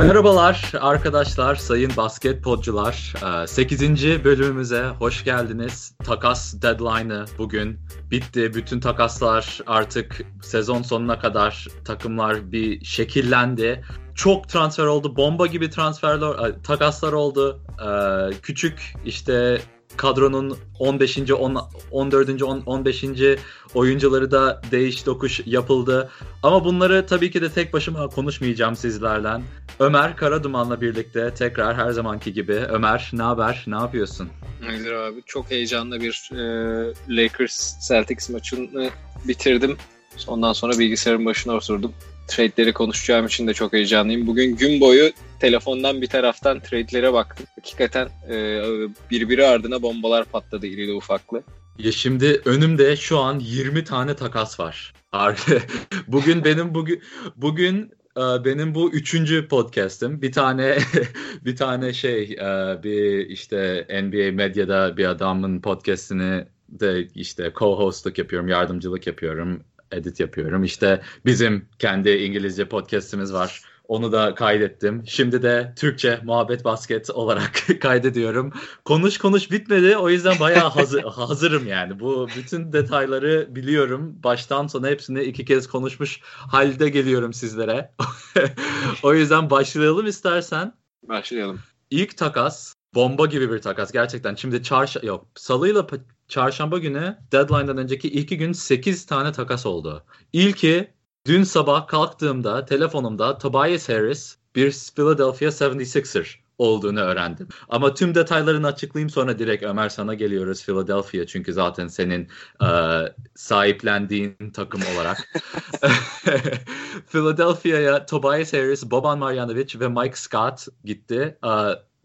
Merhabalar arkadaşlar, sayın basketbolcular. 8. Ee, bölümümüze hoş geldiniz. Takas deadline'ı bugün bitti. Bütün takaslar artık sezon sonuna kadar takımlar bir şekillendi. Çok transfer oldu. Bomba gibi transferler, takaslar oldu. Ee, küçük işte kadronun 15. 10, 14. 10, 15. oyuncuları da değiş dokuş yapıldı. Ama bunları tabii ki de tek başıma konuşmayacağım sizlerle. Ömer Karaduman'la birlikte tekrar her zamanki gibi. Ömer ne haber? Ne yapıyorsun? Nedir abi? Çok heyecanlı bir e, Lakers Celtics maçını bitirdim. Ondan sonra bilgisayarın başına oturdum trade'leri konuşacağım için de çok heyecanlıyım. Bugün gün boyu telefondan bir taraftan trade'lere baktım. Hakikaten e, birbiri ardına bombalar patladı irili ufaklı. Ya şimdi önümde şu an 20 tane takas var. bugün benim bugün bugün e, benim bu üçüncü podcast'im. Bir tane bir tane şey e, bir işte NBA medyada bir adamın podcast'ini de işte co-hostluk yapıyorum, yardımcılık yapıyorum edit yapıyorum. İşte bizim kendi İngilizce podcast'imiz var. Onu da kaydettim. Şimdi de Türkçe muhabbet basket olarak kaydediyorum. Konuş konuş bitmedi. O yüzden bayağı hazır, hazırım yani. Bu bütün detayları biliyorum. Baştan sona hepsini iki kez konuşmuş halde geliyorum sizlere. o yüzden başlayalım istersen. Başlayalım. İlk takas bomba gibi bir takas gerçekten. Şimdi çarş yok salıyla çarşamba günü deadline'dan önceki iki gün 8 tane takas oldu. İlki dün sabah kalktığımda telefonumda Tobias Harris bir Philadelphia 76er olduğunu öğrendim. Ama tüm detaylarını açıklayayım sonra direkt Ömer sana geliyoruz Philadelphia çünkü zaten senin e, sahiplendiğin takım olarak. Philadelphia'ya Tobias Harris, Boban Marjanovic ve Mike Scott gitti. E,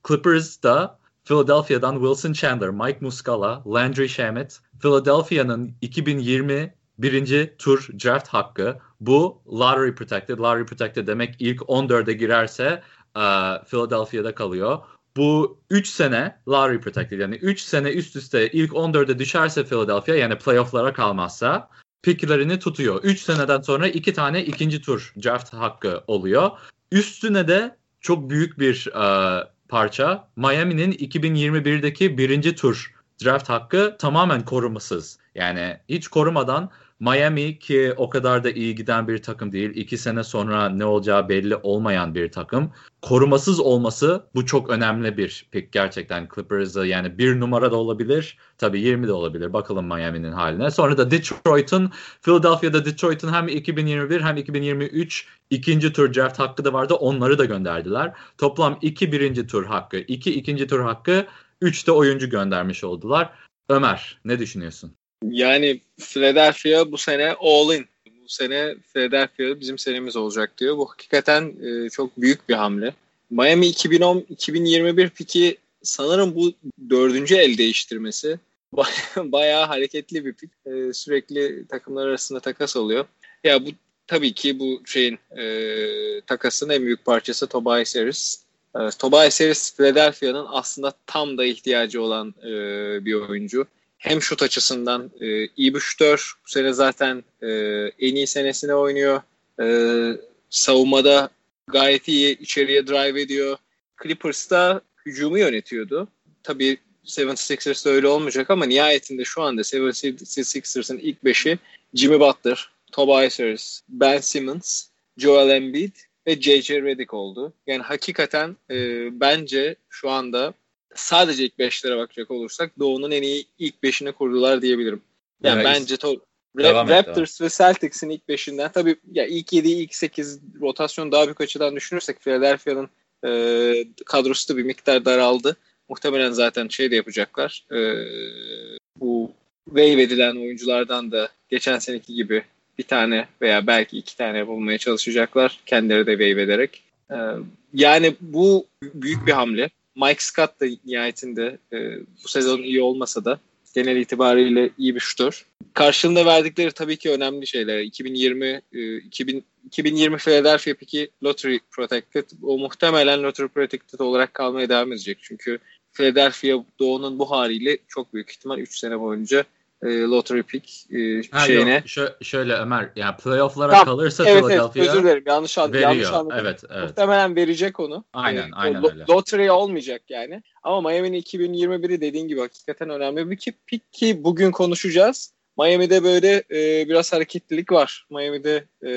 Clippers'da Philadelphia'dan Wilson Chandler, Mike Muscala, Landry Shamet, Philadelphia'nın 2020 birinci tur draft hakkı. Bu lottery protected. Lottery protected demek ilk 14'e girerse uh, Philadelphia'da kalıyor. Bu 3 sene lottery protected yani 3 sene üst üste ilk 14'e düşerse Philadelphia yani playoff'lara kalmazsa picklerini tutuyor. 3 seneden sonra 2 tane ikinci tur draft hakkı oluyor. Üstüne de çok büyük bir uh, parça Miami'nin 2021'deki birinci tur draft hakkı tamamen korumasız. Yani hiç korumadan Miami ki o kadar da iyi giden bir takım değil. İki sene sonra ne olacağı belli olmayan bir takım. Korumasız olması bu çok önemli bir pick gerçekten Clippers'ı yani bir numara da olabilir. Tabii 20 de olabilir. Bakalım Miami'nin haline. Sonra da Detroit'un Philadelphia'da Detroit'un hem 2021 hem 2023 ikinci tur draft hakkı da vardı. Onları da gönderdiler. Toplam iki birinci tur hakkı, iki ikinci tur hakkı, üç de oyuncu göndermiş oldular. Ömer ne düşünüyorsun? Yani Philadelphia bu sene all in. Bu sene Philadelphia bizim senemiz olacak diyor. Bu hakikaten e, çok büyük bir hamle. Miami 2010-2021 piki sanırım bu dördüncü el değiştirmesi. Bayağı hareketli bir pik. E, sürekli takımlar arasında takas oluyor. Ya bu tabii ki bu şeyin e, takasın en büyük parçası Tobias Harris. E, Tobias Harris Philadelphia'nın aslında tam da ihtiyacı olan e, bir oyuncu hem şut açısından e, iyi bir şutör. Bu sene zaten e, en iyi senesine oynuyor. E, savunmada gayet iyi içeriye drive ediyor. Clippers'ta hücumu yönetiyordu. Tabii 76ers'da öyle olmayacak ama nihayetinde şu anda 76ers'ın ilk beşi Jimmy Butler, Tobias Harris, Ben Simmons, Joel Embiid ve J.J. Redick oldu. Yani hakikaten e, bence şu anda sadece ilk beşlere bakacak olursak Doğu'nun en iyi ilk beşine kurdular diyebilirim. Yani evet, bence to- Ra- Raptors ve Celtics'in ilk beşinden tabii ya ilk 7 ilk 8 rotasyon daha büyük açıdan düşünürsek Philadelphia'nın e, kadrosu da bir miktar daraldı. Muhtemelen zaten şey de yapacaklar. E, bu wave edilen oyunculardan da geçen seneki gibi bir tane veya belki iki tane bulmaya çalışacaklar. Kendileri de wave ederek. E, yani bu büyük bir hamle. Mike Scott da nihayetinde e, bu sezon iyi olmasa da genel itibariyle iyi bir şutör. Karşılığında verdikleri tabii ki önemli şeyler. 2020 e, 2000, 2020 Philadelphia peki lottery protected. O muhtemelen lottery protected olarak kalmaya devam edecek. Çünkü Philadelphia Doğu'nun bu haliyle çok büyük ihtimal 3 sene boyunca e, lottery pick e, ha, şeyine. Yok, şö- şöyle Ömer yani playoff'lara tamam. kalırsa evet, Philadelphia evet, özür dilerim yanlış, veriyor. yanlış anladım. Evet, evet. Muhtemelen verecek onu. Aynen, e, aynen lo- öyle. Lottery olmayacak yani. Ama Miami'nin 2021'i dediğin gibi hakikaten önemli bir pick ki bugün konuşacağız. Miami'de böyle e, biraz hareketlilik var. Miami'de e,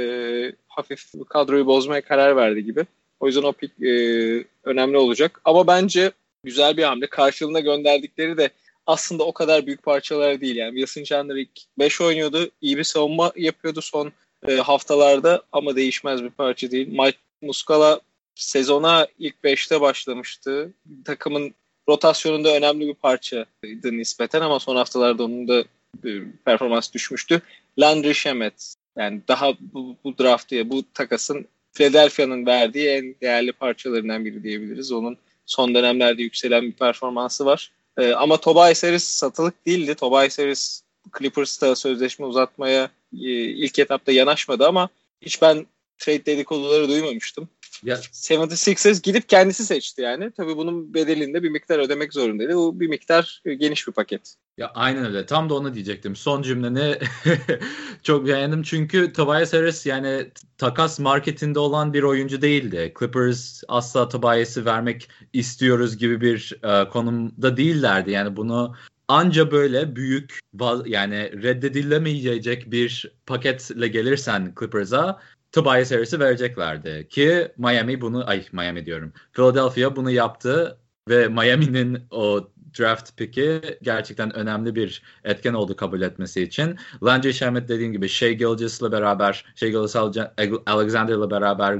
hafif kadroyu bozmaya karar verdi gibi. O yüzden o pick e, önemli olacak. Ama bence güzel bir hamle. Karşılığında gönderdikleri de aslında o kadar büyük parçalar değil. Yani Wilson Chandler ilk 5 oynuyordu. İyi bir savunma yapıyordu son e, haftalarda ama değişmez bir parça değil. Mike Muscala sezona ilk 5'te başlamıştı. Takımın rotasyonunda önemli bir parçaydı nispeten ama son haftalarda onun da e, performans düşmüştü. Landry Shamet yani daha bu, bu draftı bu takasın Philadelphia'nın verdiği en değerli parçalarından biri diyebiliriz. Onun son dönemlerde yükselen bir performansı var. Ee, ama Tobias Harris satılık değildi. Tobias Harris Clippers'ta sözleşme uzatmaya e, ilk etapta yanaşmadı ama hiç ben trade dedikoduları duymamıştım. Ya. 76ers gidip kendisi seçti yani. Tabii bunun bedelinde bir miktar ödemek zorundaydı. Bu bir miktar e, geniş bir paket. Ya aynen öyle. Tam da onu diyecektim. Son cümleni çok beğendim. Çünkü Tobias Harris yani takas marketinde olan bir oyuncu değildi. Clippers asla Tobias'ı vermek istiyoruz gibi bir uh, konumda değillerdi. Yani bunu anca böyle büyük yani reddedilemeyecek bir paketle gelirsen Clippers'a Tobias Harris'i vereceklerdi. Ki Miami bunu, ay Miami diyorum. Philadelphia bunu yaptı ve Miami'nin o draft pick'i gerçekten önemli bir etken oldu kabul etmesi için. Landry Shamet dediğim gibi Shea Gilgis'le beraber, Shea Gilgis Alexander'la beraber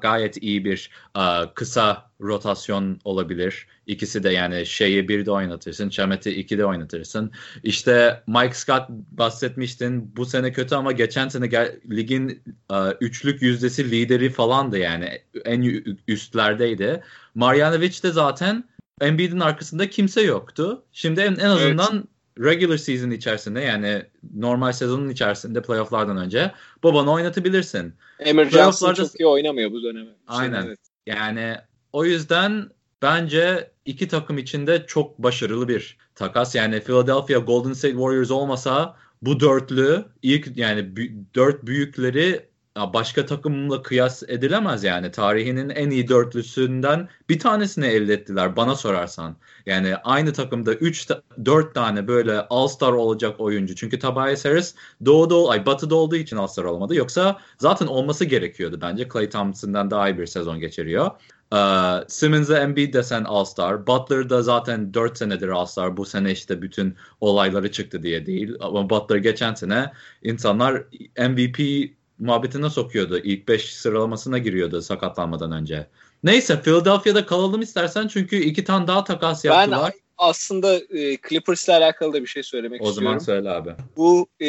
gayet iyi bir uh, kısa rotasyon olabilir. İkisi de yani şeyi bir de oynatırsın. Chamet'i iki de oynatırsın. İşte Mike Scott bahsetmiştin. Bu sene kötü ama geçen sene gel, ligin uh, üçlük yüzdesi lideri falandı yani. En üstlerdeydi. Marjanovic de zaten Embiid'in arkasında kimse yoktu. Şimdi en, en azından evet. regular season içerisinde yani normal sezonun içerisinde playofflardan önce babanı oynatabilirsin. Emir Johnson çok iyi oynamıyor bu dönemi. Aynen. Evet. Yani o yüzden bence iki takım içinde çok başarılı bir takas. Yani Philadelphia Golden State Warriors olmasa bu dörtlü ilk yani dört büyükleri başka takımla kıyas edilemez yani. Tarihinin en iyi dörtlüsünden bir tanesini elde ettiler bana sorarsan. Yani aynı takımda 3 4 tane böyle All-Star olacak oyuncu. Çünkü Tobias Harris doğuda ay batıda olduğu için All-Star olmadı. Yoksa zaten olması gerekiyordu bence. Clay Thompson'dan daha iyi bir sezon geçiriyor. Uh, Simmons'a Embiid desen All-Star. Butler da zaten 4 senedir All-Star. Bu sene işte bütün olayları çıktı diye değil. Ama Butler geçen sene insanlar MVP muhabbetine sokuyordu. İlk 5 sıralamasına giriyordu sakatlanmadan önce. Neyse Philadelphia'da kalalım istersen çünkü iki tane daha takas yaptılar. Ben aslında e, Clippers'la alakalı da bir şey söylemek o istiyorum. O zaman söyle abi. Bu e,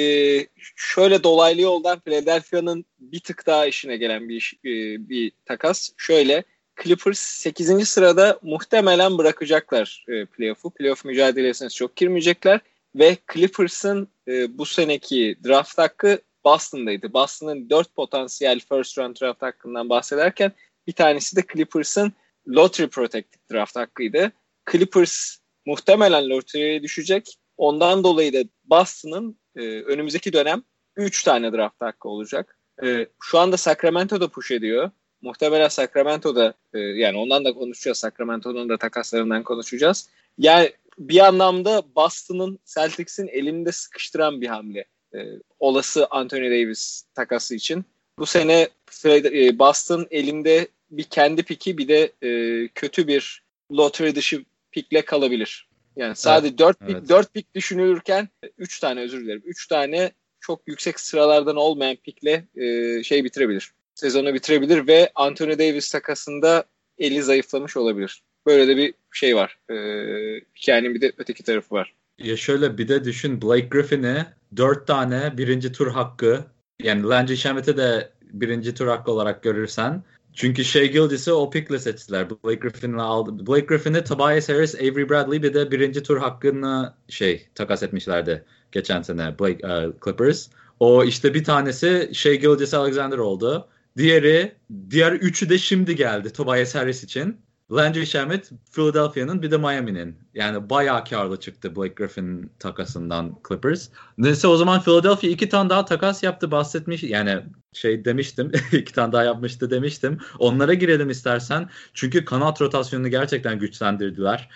şöyle dolaylı yoldan Philadelphia'nın bir tık daha işine gelen bir iş, e, bir takas. Şöyle Clippers 8. sırada muhtemelen bırakacaklar e, playoff'u. Playoff mücadelesine çok girmeyecekler ve Clippers'ın e, bu seneki draft hakkı Boston'daydı. Boston'ın dört potansiyel first round draft hakkından bahsederken bir tanesi de Clippers'ın lottery protected draft hakkıydı. Clippers muhtemelen lottery'e düşecek. Ondan dolayı da Boston'ın e, önümüzdeki dönem 3 tane draft hakkı olacak. E, şu anda Sacramento da push ediyor. Muhtemelen Sacramento'da e, yani ondan da konuşacağız. Sacramento'nun da takaslarından konuşacağız. Yani bir anlamda Boston'ın Celtics'in elinde sıkıştıran bir hamle e, olası Anthony Davis takası için. Bu sene e, Boston elinde bir kendi piki bir de e, kötü bir lottery dışı pikle kalabilir. Yani sadece evet, 4 pik evet. 4 pik düşünülürken 3 tane özür dilerim. 3 tane çok yüksek sıralardan olmayan pikle e, şey bitirebilir. Sezonu bitirebilir ve Anthony Davis takasında eli zayıflamış olabilir. Böyle de bir şey var. E, hikayenin bir de öteki tarafı var. Ya şöyle bir de düşün Blake Griffin'i dört tane birinci tur hakkı yani Landry Shamet'e de birinci tur hakkı olarak görürsen çünkü Shea Gildis'i o pickle seçtiler. Blake Griffin'i aldı. Blake Griffin'i Tobias Harris, Avery Bradley bir de birinci tur hakkını şey takas etmişlerdi geçen sene Blake, uh, Clippers. O işte bir tanesi Shea Gildis Alexander oldu. Diğeri, diğer üçü de şimdi geldi Tobias Harris için. Landry Shamet Philadelphia'nın bir de Miami'nin. Yani bayağı karlı çıktı Blake Griffin takasından Clippers. Neyse o zaman Philadelphia iki tane daha takas yaptı bahsetmiş. Yani şey demiştim iki tane daha yapmıştı demiştim. Onlara girelim istersen. Çünkü kanat rotasyonunu gerçekten güçlendirdiler.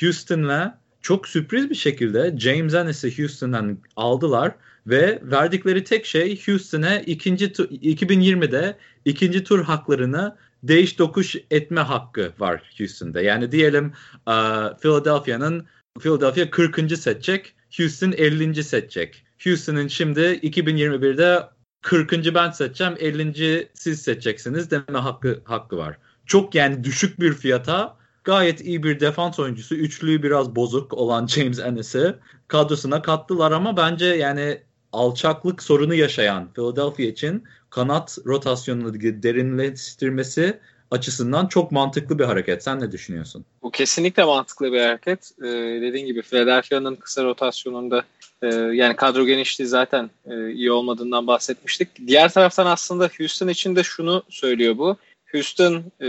Houston'la çok sürpriz bir şekilde James Ennis'i Houston'dan aldılar ve verdikleri tek şey Houston'a ikinci 2020'de ikinci tur haklarını değiş dokuş etme hakkı var Houston'da. Yani diyelim uh, Philadelphia'nın Philadelphia 40. seçecek, Houston 50. seçecek. Houston'ın şimdi 2021'de 40. ben seçeceğim, 50. siz seçeceksiniz deme hakkı hakkı var. Çok yani düşük bir fiyata gayet iyi bir defans oyuncusu, üçlüyü biraz bozuk olan James Ennis'i kadrosuna kattılar ama bence yani alçaklık sorunu yaşayan Philadelphia için kanat rotasyonunu derinleştirmesi açısından çok mantıklı bir hareket. Sen ne düşünüyorsun? Bu kesinlikle mantıklı bir hareket. Ee, dediğin gibi Philadelphia'nın kısa rotasyonunda e, yani kadro genişliği zaten e, iyi olmadığından bahsetmiştik. Diğer taraftan aslında Houston için de şunu söylüyor bu. Houston e,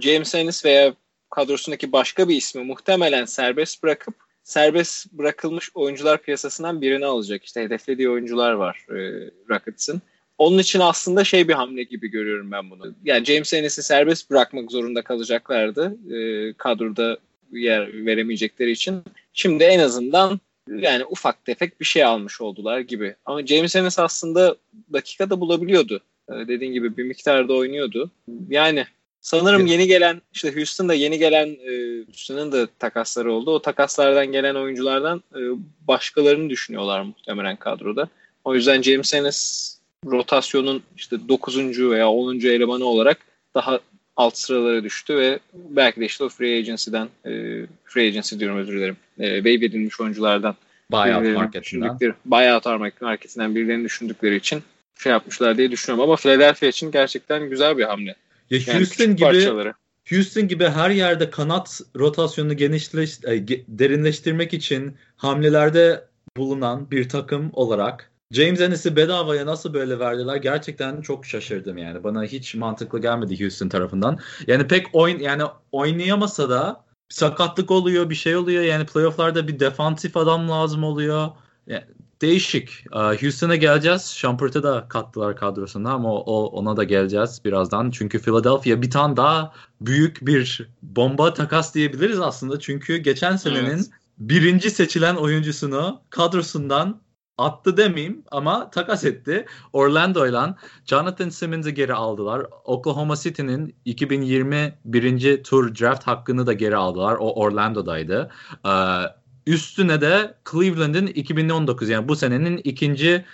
James Ennis veya kadrosundaki başka bir ismi muhtemelen serbest bırakıp serbest bırakılmış oyuncular piyasasından birini alacak. İşte hedeflediği oyuncular var e, Rockets'ın. Onun için aslında şey bir hamle gibi görüyorum ben bunu. Yani James Ennis'i serbest bırakmak zorunda kalacaklardı. E, kadroda yer veremeyecekleri için. Şimdi en azından yani ufak tefek bir şey almış oldular gibi. Ama James Ennis aslında dakikada bulabiliyordu. E, dediğin gibi bir miktarda oynuyordu. Yani Sanırım yeni gelen işte Houston'da yeni gelen e, Houston'ın da takasları oldu. O takaslardan gelen oyunculardan e, başkalarını düşünüyorlar muhtemelen kadroda. O yüzden James Ennis rotasyonun işte 9. veya 10. elemanı olarak daha alt sıralara düştü ve belki de işte o free agency'den e, free agency diyorum özür dilerim. E, waive edilmiş oyunculardan buyout marketinden buyout marketinden birilerini düşündükleri için şey yapmışlar diye düşünüyorum ama Philadelphia için gerçekten güzel bir hamle. Ya yani Houston gibi parçaları. Houston gibi her yerde kanat rotasyonunu genişleş, derinleştirmek için hamlelerde bulunan bir takım olarak James Ennis'i bedavaya nasıl böyle verdiler gerçekten çok şaşırdım yani. Bana hiç mantıklı gelmedi Houston tarafından. Yani pek oyun yani oynayamasa da sakatlık oluyor, bir şey oluyor. Yani playoff'larda bir defansif adam lazım oluyor. Yani değişik. Houston'a geleceğiz. Shumpert'ı da kattılar kadrosuna ama o, ona da geleceğiz birazdan. Çünkü Philadelphia bir tane daha büyük bir bomba takas diyebiliriz aslında. Çünkü geçen senenin evet. birinci seçilen oyuncusunu kadrosundan attı demeyeyim ama takas etti. Orlando'yla Jonathan Simmons'ı geri aldılar. Oklahoma City'nin 2020 birinci tur draft hakkını da geri aldılar. O Orlando'daydı. Üstüne de Cleveland'in 2019 yani bu senenin ikinci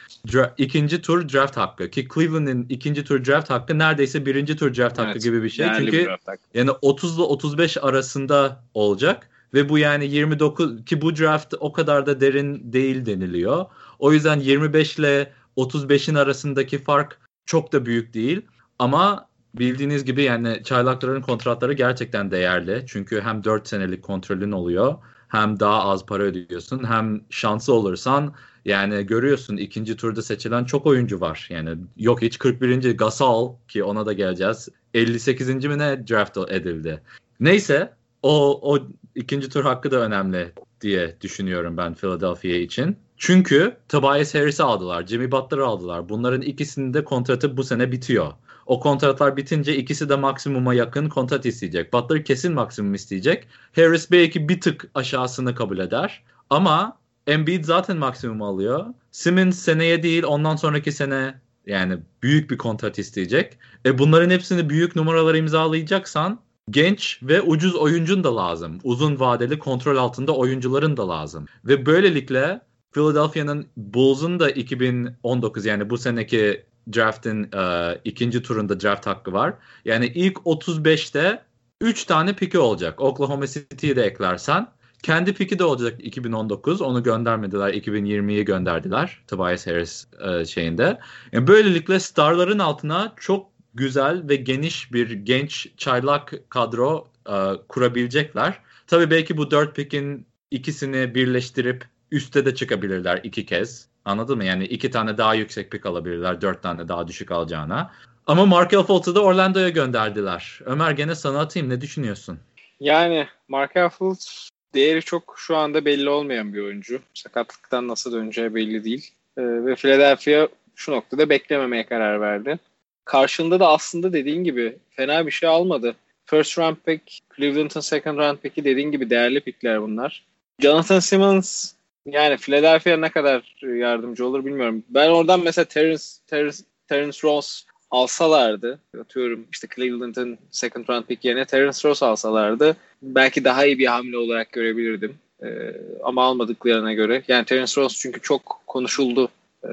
ikinci tur draft hakkı ki Cleveland'in ikinci tur draft hakkı neredeyse birinci tur draft hakkı evet, gibi bir şey. Çünkü bir yani 30 ile 35 arasında olacak ve bu yani 29 ki bu draft o kadar da derin değil deniliyor. O yüzden 25 ile 35'in arasındaki fark çok da büyük değil ama bildiğiniz gibi yani çaylakların kontratları gerçekten değerli. Çünkü hem 4 senelik kontrolün oluyor hem daha az para ödüyorsun hem şanslı olursan yani görüyorsun ikinci turda seçilen çok oyuncu var. Yani yok hiç 41. Gasol ki ona da geleceğiz. 58. mi ne draft edildi. Neyse o, o ikinci tur hakkı da önemli diye düşünüyorum ben Philadelphia için. Çünkü Tobias Harris'i aldılar, Jimmy Butler'ı aldılar. Bunların ikisinin de kontratı bu sene bitiyor. O kontratlar bitince ikisi de maksimuma yakın kontrat isteyecek. Butler kesin maksimum isteyecek. Harris belki bir tık aşağısını kabul eder. Ama Embiid zaten maksimum alıyor. Simmons seneye değil ondan sonraki sene yani büyük bir kontrat isteyecek. E bunların hepsini büyük numaralar imzalayacaksan genç ve ucuz oyuncun da lazım. Uzun vadeli kontrol altında oyuncuların da lazım. Ve böylelikle Philadelphia'nın Bulls'un da 2019 yani bu seneki draft'in e, ikinci turunda draft hakkı var. Yani ilk 35'te 3 tane piki olacak. Oklahoma City'yi de eklersen. Kendi piki de olacak 2019. Onu göndermediler. 2020'yi gönderdiler. Tobias Harris e, şeyinde. Yani böylelikle starların altına çok güzel ve geniş bir genç çaylak kadro e, kurabilecekler. Tabii belki bu 4 pikin ikisini birleştirip üste de çıkabilirler iki kez. Anladın mı? Yani iki tane daha yüksek pik alabilirler. Dört tane daha düşük alacağına. Ama Markel Fultz'u da Orlando'ya gönderdiler. Ömer gene sana atayım. Ne düşünüyorsun? Yani Markel Fultz değeri çok şu anda belli olmayan bir oyuncu. Sakatlıktan nasıl döneceği belli değil. Ee, ve Philadelphia şu noktada beklememeye karar verdi. Karşında da aslında dediğin gibi fena bir şey almadı. First round pick, Cleveland'ın second round pick'i dediğin gibi değerli pickler bunlar. Jonathan Simmons yani Philadelphia ne kadar yardımcı olur bilmiyorum. Ben oradan mesela Terence, Terence, Terence Ross alsalardı atıyorum işte Cleveland'ın second round pick yerine Terence Ross alsalardı belki daha iyi bir hamle olarak görebilirdim. Ee, ama almadıklarına göre yani Terence Ross çünkü çok konuşuldu e,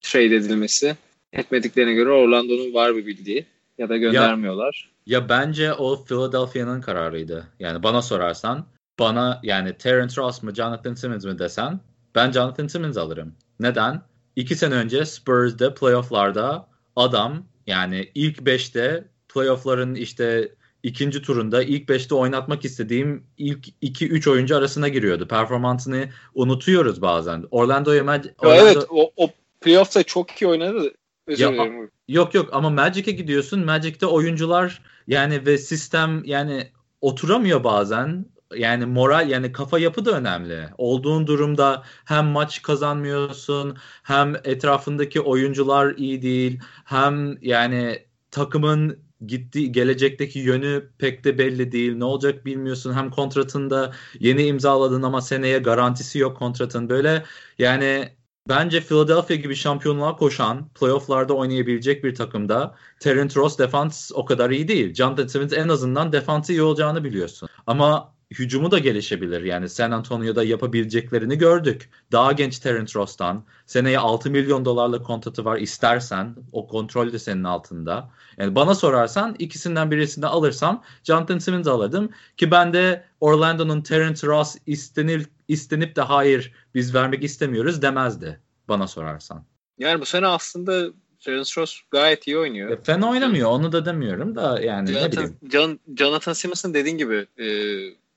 trade edilmesi. Etmediklerine göre Orlando'nun var bir bildiği ya da göndermiyorlar. Ya, ya bence o Philadelphia'nın kararıydı. Yani bana sorarsan bana yani Terence Ross mu Jonathan Simmons mi desen ben Jonathan Simmons alırım. Neden? İki sene önce Spurs'de playofflarda adam yani ilk 5'te playoff'ların işte ikinci turunda ilk 5'te oynatmak istediğim ilk 2-3 oyuncu arasına giriyordu. Performansını unutuyoruz bazen. Orlando'ya Orlando... Evet o, o playoff'ta çok iyi oynadı. Özür ya, dilerim. Yok yok ama Magic'e gidiyorsun. Magic'te oyuncular yani ve sistem yani oturamıyor bazen. Yani moral yani kafa yapı da önemli. Olduğun durumda hem maç kazanmıyorsun hem etrafındaki oyuncular iyi değil hem yani takımın gitti gelecekteki yönü pek de belli değil. Ne olacak bilmiyorsun. Hem kontratında yeni imzaladın ama seneye garantisi yok kontratın. Böyle yani bence Philadelphia gibi şampiyonluğa koşan, playofflarda oynayabilecek bir takımda Terence Ross defans o kadar iyi değil. Jonathan Simmons en azından defansı iyi olacağını biliyorsun. Ama hücumu da gelişebilir. Yani San Antonio'da yapabileceklerini gördük. Daha genç Terence Ross'tan seneye 6 milyon dolarlık kontratı var istersen o kontrol de senin altında. Yani bana sorarsan ikisinden birisini alırsam Jonathan Simmons alırdım ki ben de Orlando'nun Terence Ross istenip, istenip de hayır biz vermek istemiyoruz demezdi bana sorarsan. Yani bu sene aslında Terence Ross gayet iyi oynuyor. E, fena oynamıyor onu da demiyorum da yani Jonathan, ne bileyim. John, Jonathan Simmons'ın dediğin gibi e,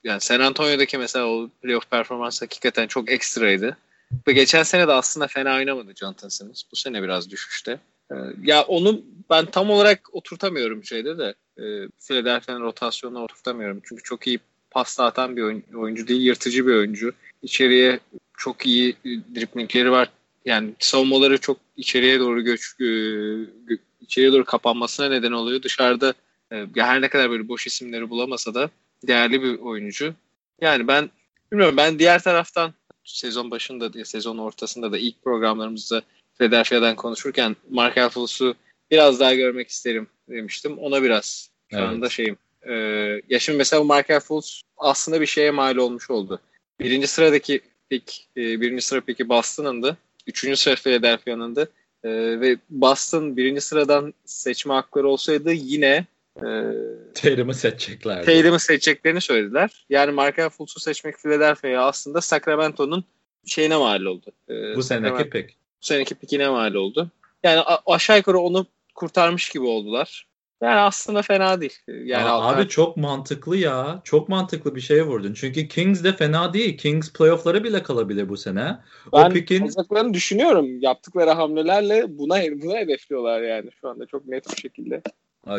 yani San Antonio'daki mesela o playoff performansı hakikaten çok ekstraydı. Ve geçen sene de aslında fena oynamadı Jonathan Simmons. Bu sene biraz düşüşte. Ee, ya onu ben tam olarak oturtamıyorum şeyde de. E, Philadelphia'nın rotasyonuna oturtamıyorum. Çünkü çok iyi pasta atan bir oyuncu değil, yırtıcı bir oyuncu. İçeriye çok iyi driplingleri var. Yani savunmaları çok içeriye doğru göç e, içeriye doğru kapanmasına neden oluyor. Dışarıda e, her ne kadar böyle boş isimleri bulamasa da değerli bir oyuncu. Yani ben bilmiyorum ben diğer taraftan sezon başında sezon ortasında da ilk programlarımızda Philadelphia'dan konuşurken Mark Fultz'u biraz daha görmek isterim demiştim. Ona biraz şu evet. anda şeyim. Ee, ya şimdi mesela Mark Fultz aslında bir şeye mal olmuş oldu. Birinci sıradaki pick, e, birinci sıra picki Boston'ındı. Üçüncü sıra Philadelphia'nındı. E, ve Boston birinci sıradan seçme hakları olsaydı yine e, Tatum'u seçeceklerdi. Tatum'u seçeceklerini söylediler. Yani Markel Fultz'u seçmek Philadelphia'ya aslında Sacramento'nun şeyine mal oldu. Ee, bu seneki pek. Bu seneki pikine mal oldu. Yani aşağı yukarı onu kurtarmış gibi oldular. Yani aslında fena değil. Yani Aa, abi çok mantıklı ya. Çok mantıklı bir şeye vurdun. Çünkü Kings de fena değil. Kings playoff'lara bile kalabilir bu sene. Ben o pikin... düşünüyorum. Yaptıkları hamlelerle buna buna hedefliyorlar yani şu anda çok net bir şekilde.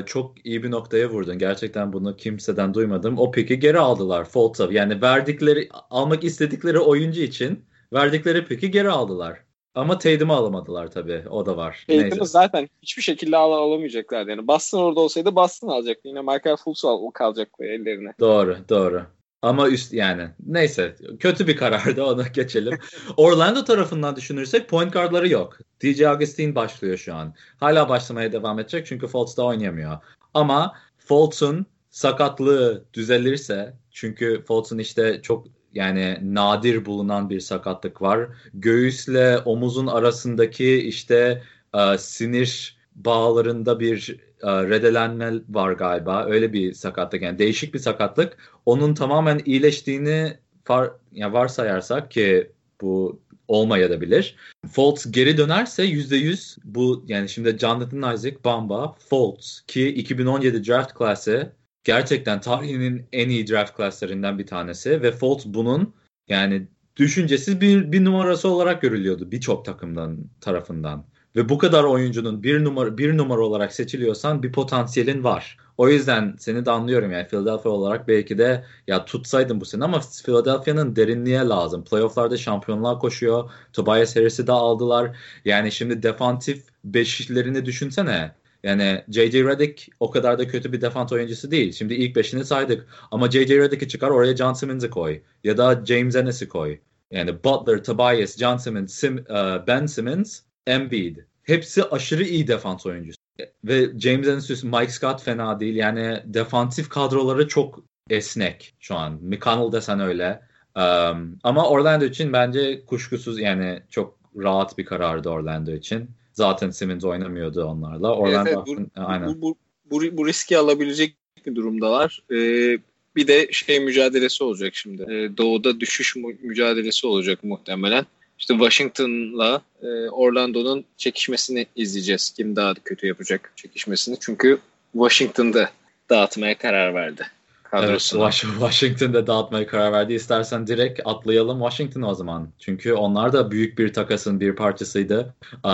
Çok iyi bir noktaya vurdun. Gerçekten bunu kimseden duymadım. O piki geri aldılar Fultz'a. Yani verdikleri, almak istedikleri oyuncu için verdikleri piki geri aldılar. Ama Tatum'u alamadılar tabii. O da var. Tatum'u zaten hiçbir şekilde al alamayacaklar. Yani Boston orada olsaydı Boston alacaktı. Yine Michael Fultz al kalacaktı ellerine. Doğru, doğru. Ama üst yani neyse kötü bir karardı ona geçelim. Orlando tarafından düşünürsek point guardları yok. DJ Augustin başlıyor şu an. Hala başlamaya devam edecek çünkü Fultz da oynayamıyor. Ama Fultz'un sakatlığı düzelirse çünkü Fultz'un işte çok yani nadir bulunan bir sakatlık var. Göğüsle omuzun arasındaki işte e, sinir bağlarında bir redelenme var galiba. Öyle bir sakatlık yani değişik bir sakatlık. Onun tamamen iyileştiğini far, yani varsayarsak ki bu olmayabilir. Fultz geri dönerse %100 bu yani şimdi Jonathan Isaac, Bamba, Fultz ki 2017 draft klası gerçekten tarihinin en iyi draft klaslarından bir tanesi ve Fultz bunun yani düşüncesiz bir, bir numarası olarak görülüyordu birçok takımdan tarafından. Ve bu kadar oyuncunun bir numara bir numara olarak seçiliyorsan bir potansiyelin var. O yüzden seni de anlıyorum yani Philadelphia olarak belki de ya tutsaydın bu sene ama Philadelphia'nın derinliğe lazım. Playoff'larda şampiyonluğa koşuyor. Tobias Harris'i de aldılar. Yani şimdi defansif beşlerini düşünsene. Yani J.J. Redick o kadar da kötü bir defans oyuncusu değil. Şimdi ilk beşini saydık. Ama J.J. Redick'i çıkar oraya John Simmons'ı koy. Ya da James Ennis'i koy. Yani Butler, Tobias, John Simmons, Sim, uh, Ben Simmons, Embiid. Hepsi aşırı iyi defans oyuncusu. Ve James Ennis, Mike Scott fena değil. Yani defansif kadroları çok esnek şu an. McConnell desen öyle. Um, ama Orlando için bence kuşkusuz yani çok rahat bir karardı Orlando için. Zaten Simmons oynamıyordu onlarla. Orlando evet, evet, bu, aynen. Bu, bu, bu, bu riski alabilecek bir durumdalar. Ee, bir de şey mücadelesi olacak şimdi. Ee, doğuda düşüş mu- mücadelesi olacak muhtemelen. İşte Washington'la e, Orlando'nun çekişmesini izleyeceğiz. Kim daha kötü yapacak çekişmesini. Çünkü Washington'da dağıtmaya karar verdi. Evet, Washington'da dağıtmaya karar verdi. İstersen direkt atlayalım Washington o zaman. Çünkü onlar da büyük bir takasın bir parçasıydı. Ee,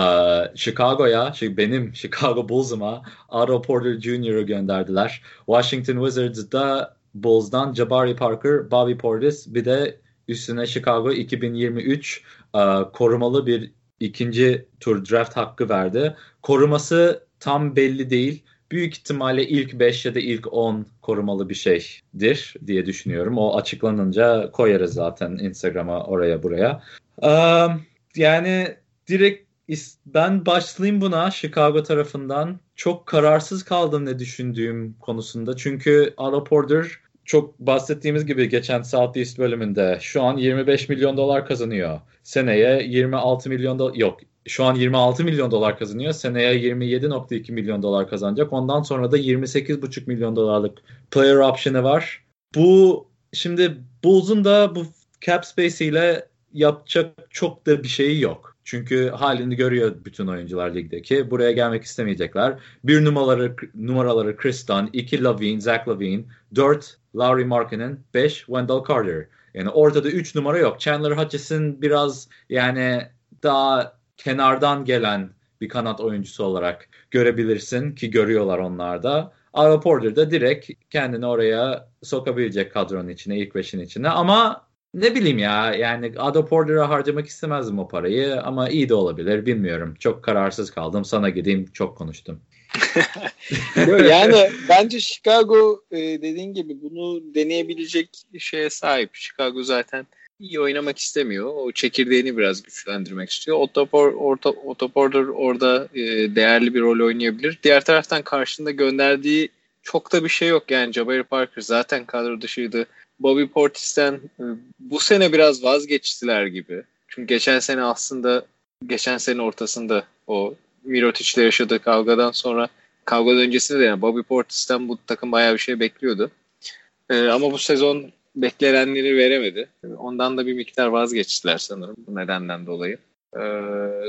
Chicago'ya, benim Chicago Bulls'ıma Otto Porter Jr.'ı gönderdiler. Washington Wizards'da Bulls'dan Jabari Parker, Bobby Portis bir de üstüne Chicago 2023 e, korumalı bir ikinci tur draft hakkı verdi. Koruması tam belli değil. Büyük ihtimalle ilk 5 ya da ilk 10 korumalı bir şeydir diye düşünüyorum. O açıklanınca koyarız zaten Instagram'a oraya buraya. Ee, yani direkt ben başlayayım buna Chicago tarafından. Çok kararsız kaldım ne düşündüğüm konusunda. Çünkü Ala Porter çok bahsettiğimiz gibi geçen Southeast bölümünde şu an 25 milyon dolar kazanıyor. Seneye 26 milyon dolar yok şu an 26 milyon dolar kazanıyor. Seneye 27.2 milyon dolar kazanacak. Ondan sonra da 28.5 milyon dolarlık player option'ı var. Bu şimdi Bulls'un da bu cap space ile yapacak çok da bir şeyi yok. Çünkü halini görüyor bütün oyuncular ligdeki. Buraya gelmek istemeyecekler. Bir numaraları numaraları Chris Dunn, iki Lavine, Zach Lavine, dört Laurie Markkinen, beş Wendell Carter. Yani ortada üç numara yok. Chandler Hutchison biraz yani daha kenardan gelen bir kanat oyuncusu olarak görebilirsin ki görüyorlar onlar da. Ara Porter da direkt kendini oraya sokabilecek kadronun içine, ilk beşin içine. Ama ne bileyim ya yani Ada Porter'a harcamak istemezdim o parayı ama iyi de olabilir bilmiyorum. Çok kararsız kaldım. Sana gideyim çok konuştum. yani bence Chicago e, dediğin gibi bunu deneyebilecek şeye sahip. Chicago zaten iyi oynamak istemiyor. O çekirdeğini biraz güçlendirmek istiyor. Otopor, orta, Otoporter orada e, değerli bir rol oynayabilir. Diğer taraftan karşında gönderdiği çok da bir şey yok. Yani Jabari Parker zaten kadro dışıydı. Bobby Portis'ten e, bu sene biraz vazgeçtiler gibi. Çünkü geçen sene aslında geçen sene ortasında o Mirotic'le yaşadığı kavgadan sonra kavga öncesinde de yani Bobby Portis'ten bu takım bayağı bir şey bekliyordu. Ee, ama bu sezon beklenenleri veremedi. Ondan da bir miktar vazgeçtiler sanırım bu nedenden dolayı. Ee,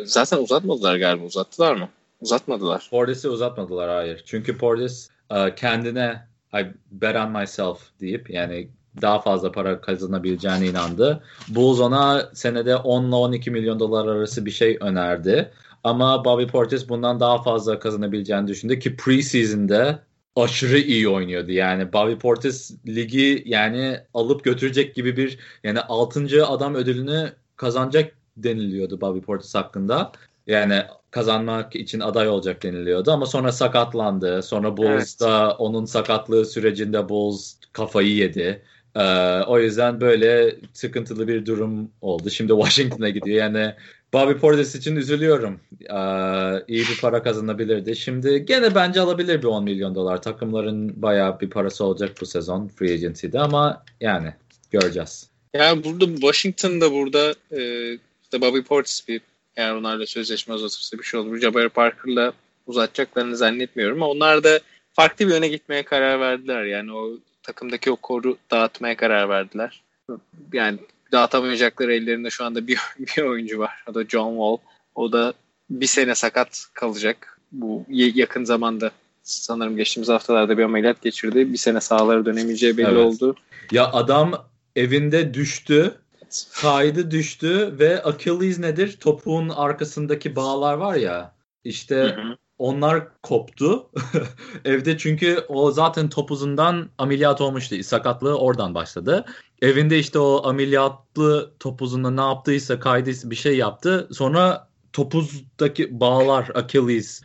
zaten uzatmadılar galiba. Uzattılar mı? Uzatmadılar. Portis'i uzatmadılar hayır. Çünkü Portis e, kendine I bet on myself deyip yani daha fazla para kazanabileceğine inandı. Bulls ona senede 10 ile 12 milyon dolar arası bir şey önerdi. Ama Bobby Portis bundan daha fazla kazanabileceğini düşündü ki preseason'da aşırı iyi oynuyordu. Yani Bobby Portis ligi yani alıp götürecek gibi bir yani 6. adam ödülünü kazanacak deniliyordu Bobby Portis hakkında. Yani kazanmak için aday olacak deniliyordu ama sonra sakatlandı. Sonra Bulls'da evet. onun sakatlığı sürecinde Bulls kafayı yedi. Ee, o yüzden böyle sıkıntılı bir durum oldu. Şimdi Washington'a gidiyor. Yani Bobby Portis için üzülüyorum. Ee, iyi bir para kazanabilirdi. Şimdi gene bence alabilir bir 10 milyon dolar. Takımların bayağı bir parası olacak bu sezon free agency'de ama yani göreceğiz. Yani burada Washington'da burada e, Bobby Portis bir eğer onlarla sözleşme uzatırsa bir şey olur. Jabari Parker'la uzatacaklarını zannetmiyorum ama onlar da farklı bir yöne gitmeye karar verdiler. Yani o takımdaki o koru dağıtmaya karar verdiler. Yani dağıtamayacakları ellerinde şu anda bir, bir oyuncu var. O da John Wall. O da bir sene sakat kalacak. Bu yakın zamanda sanırım geçtiğimiz haftalarda bir ameliyat geçirdi. Bir sene sahalara dönemeyeceği belli evet. oldu. Ya adam evinde düştü. Kaydı düştü ve Achilles nedir? Topuğun arkasındaki bağlar var ya. İşte hı hı. Onlar koptu. Evde çünkü o zaten topuzundan ameliyat olmuştu. Sakatlığı oradan başladı. Evinde işte o ameliyatlı topuzunda ne yaptıysa kaydıysa bir şey yaptı. Sonra topuzdaki bağlar Achilles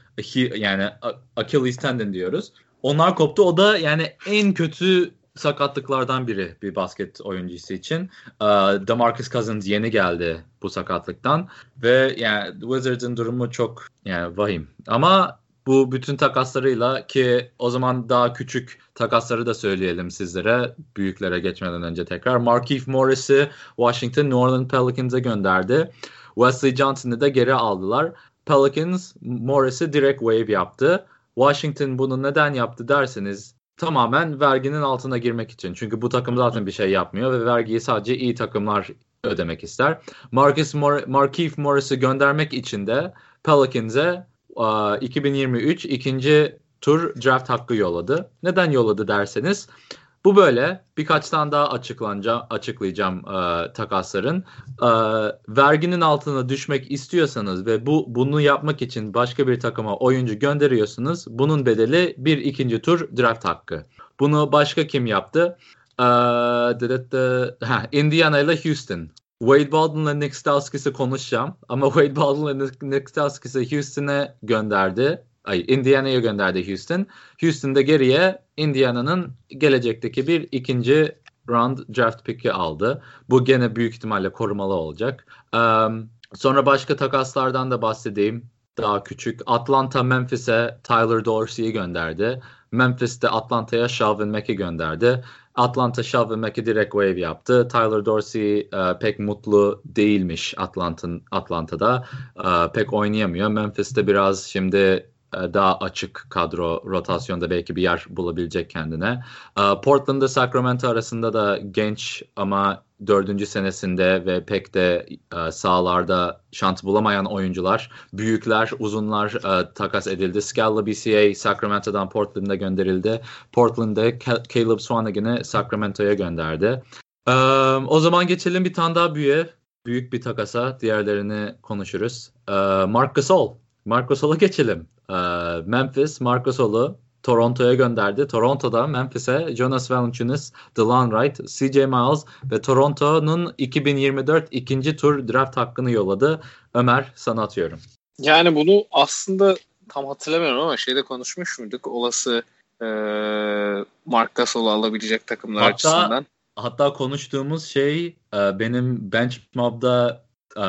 yani Achilles tendon diyoruz. Onlar koptu. O da yani en kötü sakatlıklardan biri bir basket oyuncusu için. Uh, DeMarcus Cousins yeni geldi bu sakatlıktan ve yani Wizards'ın durumu çok yani vahim. Ama bu bütün takaslarıyla ki o zaman daha küçük takasları da söyleyelim sizlere büyüklere geçmeden önce tekrar. Markieff Morris'i Washington New Orleans Pelicans'e gönderdi. Wesley Johnson'ı da geri aldılar. Pelicans Morris'i direkt wave yaptı. Washington bunu neden yaptı derseniz tamamen verginin altına girmek için. Çünkü bu takım zaten bir şey yapmıyor ve vergiyi sadece iyi takımlar ödemek ister. Marcus Mor Markieff Morris'i göndermek için de Pelicans'e uh, 2023 ikinci tur draft hakkı yolladı. Neden yolladı derseniz bu böyle. Birkaç tane daha açıklanacağım, açıklayacağım e, takasların. E, verginin altına düşmek istiyorsanız ve bu bunu yapmak için başka bir takıma oyuncu gönderiyorsunuz. Bunun bedeli bir ikinci tur draft hakkı. Bunu başka kim yaptı? E, ha, Indiana ile Houston. Wade Baldwin'la Nick Stauskas konuşacağım. Ama Wade Baldwin'la Nick Stauskas Houston'a gönderdi ay Indiana'ya gönderdi Houston. Houston'da geriye Indiana'nın gelecekteki bir ikinci round draft pick'i aldı. Bu gene büyük ihtimalle korumalı olacak. Um, sonra başka takaslardan da bahsedeyim. Daha küçük. Atlanta Memphis'e Tyler Dorsey'i gönderdi. Memphis'te Atlanta'ya Shelvin Mack'i gönderdi. Atlanta Shelvin Mack'i direkt wave yaptı. Tyler Dorsey e, pek mutlu değilmiş Atlanta'nın Atlanta'da. E, pek oynayamıyor. Memphis'te biraz şimdi daha açık kadro rotasyonda belki bir yer bulabilecek kendine. E, Portland'da Sacramento arasında da genç ama dördüncü senesinde ve pek de e, sahalarda şans bulamayan oyuncular, büyükler, uzunlar takas edildi. Scala BCA Sacramento'dan Portland'a gönderildi. Portland'da Caleb Swanigan'ı Sacramento'ya gönderdi. o zaman geçelim bir tane daha büyüğe. Büyük bir takasa. Diğerlerini konuşuruz. Mark Gasol. Mark Gasol'a geçelim. Ee, Memphis Marc Gasol'u Toronto'ya gönderdi. Toronto'da Memphis'e Jonas Valanciunas, Delon Wright, CJ Miles ve Toronto'nun 2024 ikinci tur draft hakkını yolladı. Ömer sana atıyorum. Yani bunu aslında tam hatırlamıyorum ama şeyde konuşmuş muyduk? Olası e, Marc Gasol'u alabilecek takımlar hatta, açısından. Hatta konuştuğumuz şey e, benim Benchmob'da e,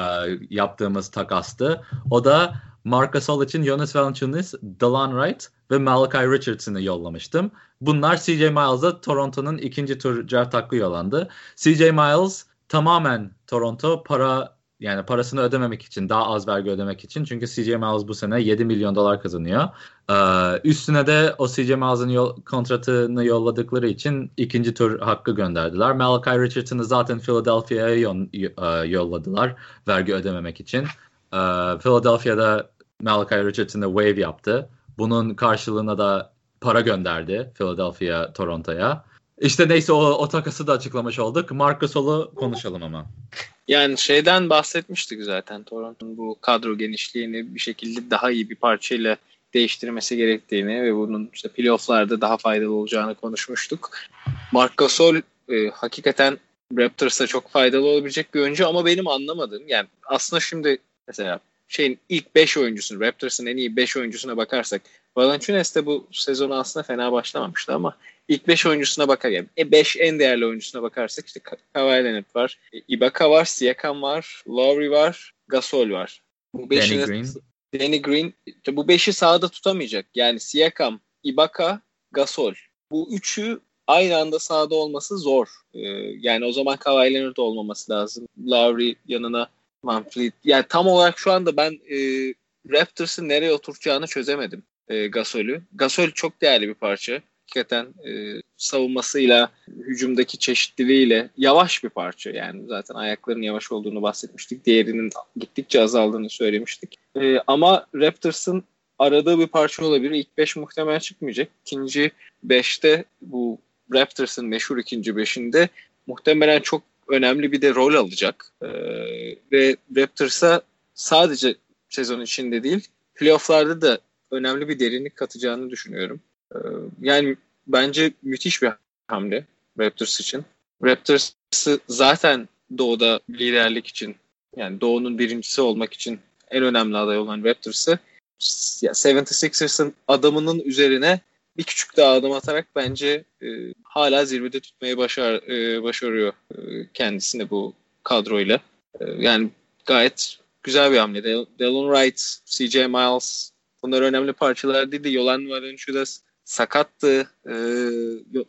yaptığımız takastı. O da Marc Gasol için Jonas Valanciunas, Delon Wright ve Malachi Richardson'ı yollamıştım. Bunlar CJ Miles'a Toronto'nun ikinci tur draft hakkı yollandı. CJ Miles tamamen Toronto para yani parasını ödememek için daha az vergi ödemek için çünkü CJ Miles bu sene 7 milyon dolar kazanıyor. Ee, üstüne de o CJ Miles'ın yol, kontratını yolladıkları için ikinci tur hakkı gönderdiler. Malachi Richardson'ı zaten Philadelphia'ya e, yolladılar vergi ödememek için. Ee, Philadelphia'da Malachi Richardson'a wave yaptı. Bunun karşılığına da para gönderdi Philadelphia Toronto'ya. İşte neyse o, o takası da açıklamış olduk. Marc Gasol'u konuşalım ama. Yani şeyden bahsetmiştik zaten Toronto'nun bu kadro genişliğini bir şekilde daha iyi bir parçayla değiştirmesi gerektiğini ve bunun işte playofflarda daha faydalı olacağını konuşmuştuk. Marc Gasol e, hakikaten Raptors'a çok faydalı olabilecek bir oyuncu ama benim anlamadığım yani aslında şimdi mesela şeyin ilk 5 oyuncusunu, Raptors'ın en iyi 5 oyuncusuna bakarsak Valanciunas de bu sezonu aslında fena başlamamıştı ama ilk 5 oyuncusuna bakar yani 5 en değerli oyuncusuna bakarsak işte Kawhi Leonard var, e, Ibaka var, Siakam var, Lowry var, Gasol var. Bu beşini, Danny Green. Danny Green. İşte bu beşi sahada tutamayacak. Yani Siakam, Ibaka, Gasol. Bu üçü aynı anda sahada olması zor. Ee, yani o zaman Kawhi Leonard olmaması lazım. Lowry yanına Manfred. Yani tam olarak şu anda ben e, Raptors'ı nereye oturtacağını çözemedim e, Gasol'ü. Gasol çok değerli bir parça. Hakikaten e, savunmasıyla, hücumdaki çeşitliliğiyle yavaş bir parça. Yani zaten ayaklarının yavaş olduğunu bahsetmiştik. Diğerinin gittikçe azaldığını söylemiştik. E, ama Raptors'ın aradığı bir parça olabilir. İlk 5 muhtemelen çıkmayacak. İkinci 5'te bu Raptors'ın meşhur ikinci 5'inde muhtemelen çok önemli bir de rol alacak. Ee, ve Raptors'a sadece sezon içinde değil playofflarda da önemli bir derinlik katacağını düşünüyorum. Ee, yani bence müthiş bir hamle Raptors için. Raptors'ı zaten doğuda liderlik için yani doğunun birincisi olmak için en önemli aday olan Raptors'ı ya 76ers'ın adamının üzerine bir küçük daha adım atarak bence e, hala zirvede tutmayı başar e, başarıyor e, kendisini bu kadroyla. E, yani gayet güzel bir hamle. Delon Wright, CJ Miles bunlar önemli parçalar değildi. Yolan Valanciunas sakattı. E,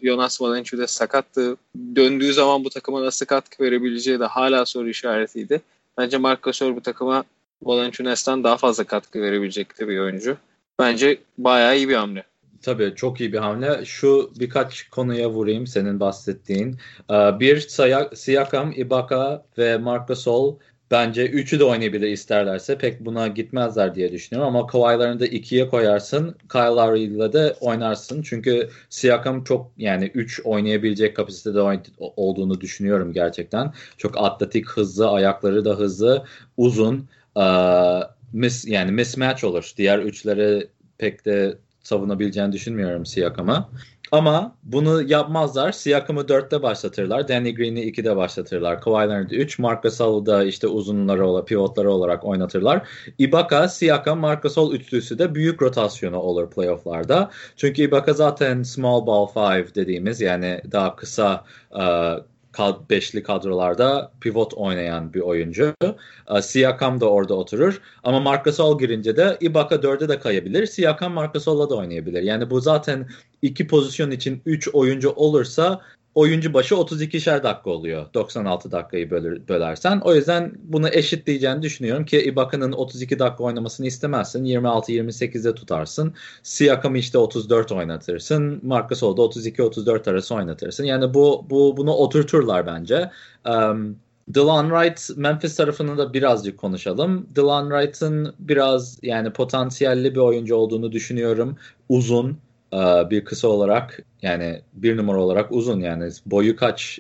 Jonas Valanciunas sakattı. Döndüğü zaman bu takıma nasıl katkı verebileceği de hala soru işaretiydi. Bence Marc Gasol bu takıma Valanciunas'tan daha fazla katkı verebilecekti bir oyuncu. Bence bayağı iyi bir hamle. Tabii çok iyi bir hamle. Şu birkaç konuya vurayım senin bahsettiğin. Ee, bir Siakam, Ibaka ve Marc Gasol bence üçü de oynayabilir isterlerse. Pek buna gitmezler diye düşünüyorum ama Kawhi'larını da ikiye koyarsın. Kyle Lowry ile de oynarsın. Çünkü Siakam çok yani üç oynayabilecek kapasitede olduğunu düşünüyorum gerçekten. Çok atletik, hızlı, ayakları da hızlı, uzun. Ee, mis, yani mismatch olur. Diğer üçleri pek de savunabileceğini düşünmüyorum Siakam'a. Ama bunu yapmazlar. Siakam'ı 4'te başlatırlar. Danny Green'i 2'de başlatırlar. Kawhi Leonard'ı 3. Marc Gasol'u da işte uzunları olarak, pivotları olarak oynatırlar. Ibaka, Siakam, Marc Gasol üçlüsü de büyük rotasyonu olur playofflarda. Çünkü Ibaka zaten small ball five dediğimiz yani daha kısa uh, kad beşli kadrolarda pivot oynayan bir oyuncu. Uh, Siakam da orada oturur. Ama Marc Gasol girince de Ibaka dörde de kayabilir. Siakam Marc Gasol'la da oynayabilir. Yani bu zaten iki pozisyon için 3 oyuncu olursa oyuncu başı 32'şer dakika oluyor. 96 dakikayı bölür, bölersen. O yüzden bunu eşitleyeceğini düşünüyorum ki Ibaka'nın 32 dakika oynamasını istemezsin. 26-28'de tutarsın. Siakam'ı işte 34 oynatırsın. Marcus da 32-34 arası oynatırsın. Yani bu, bu bunu oturturlar bence. Um, Delon Wright Memphis tarafını da birazcık konuşalım. Delon Wright'ın biraz yani potansiyelli bir oyuncu olduğunu düşünüyorum. Uzun, bir kısa olarak yani bir numara olarak uzun yani boyu kaç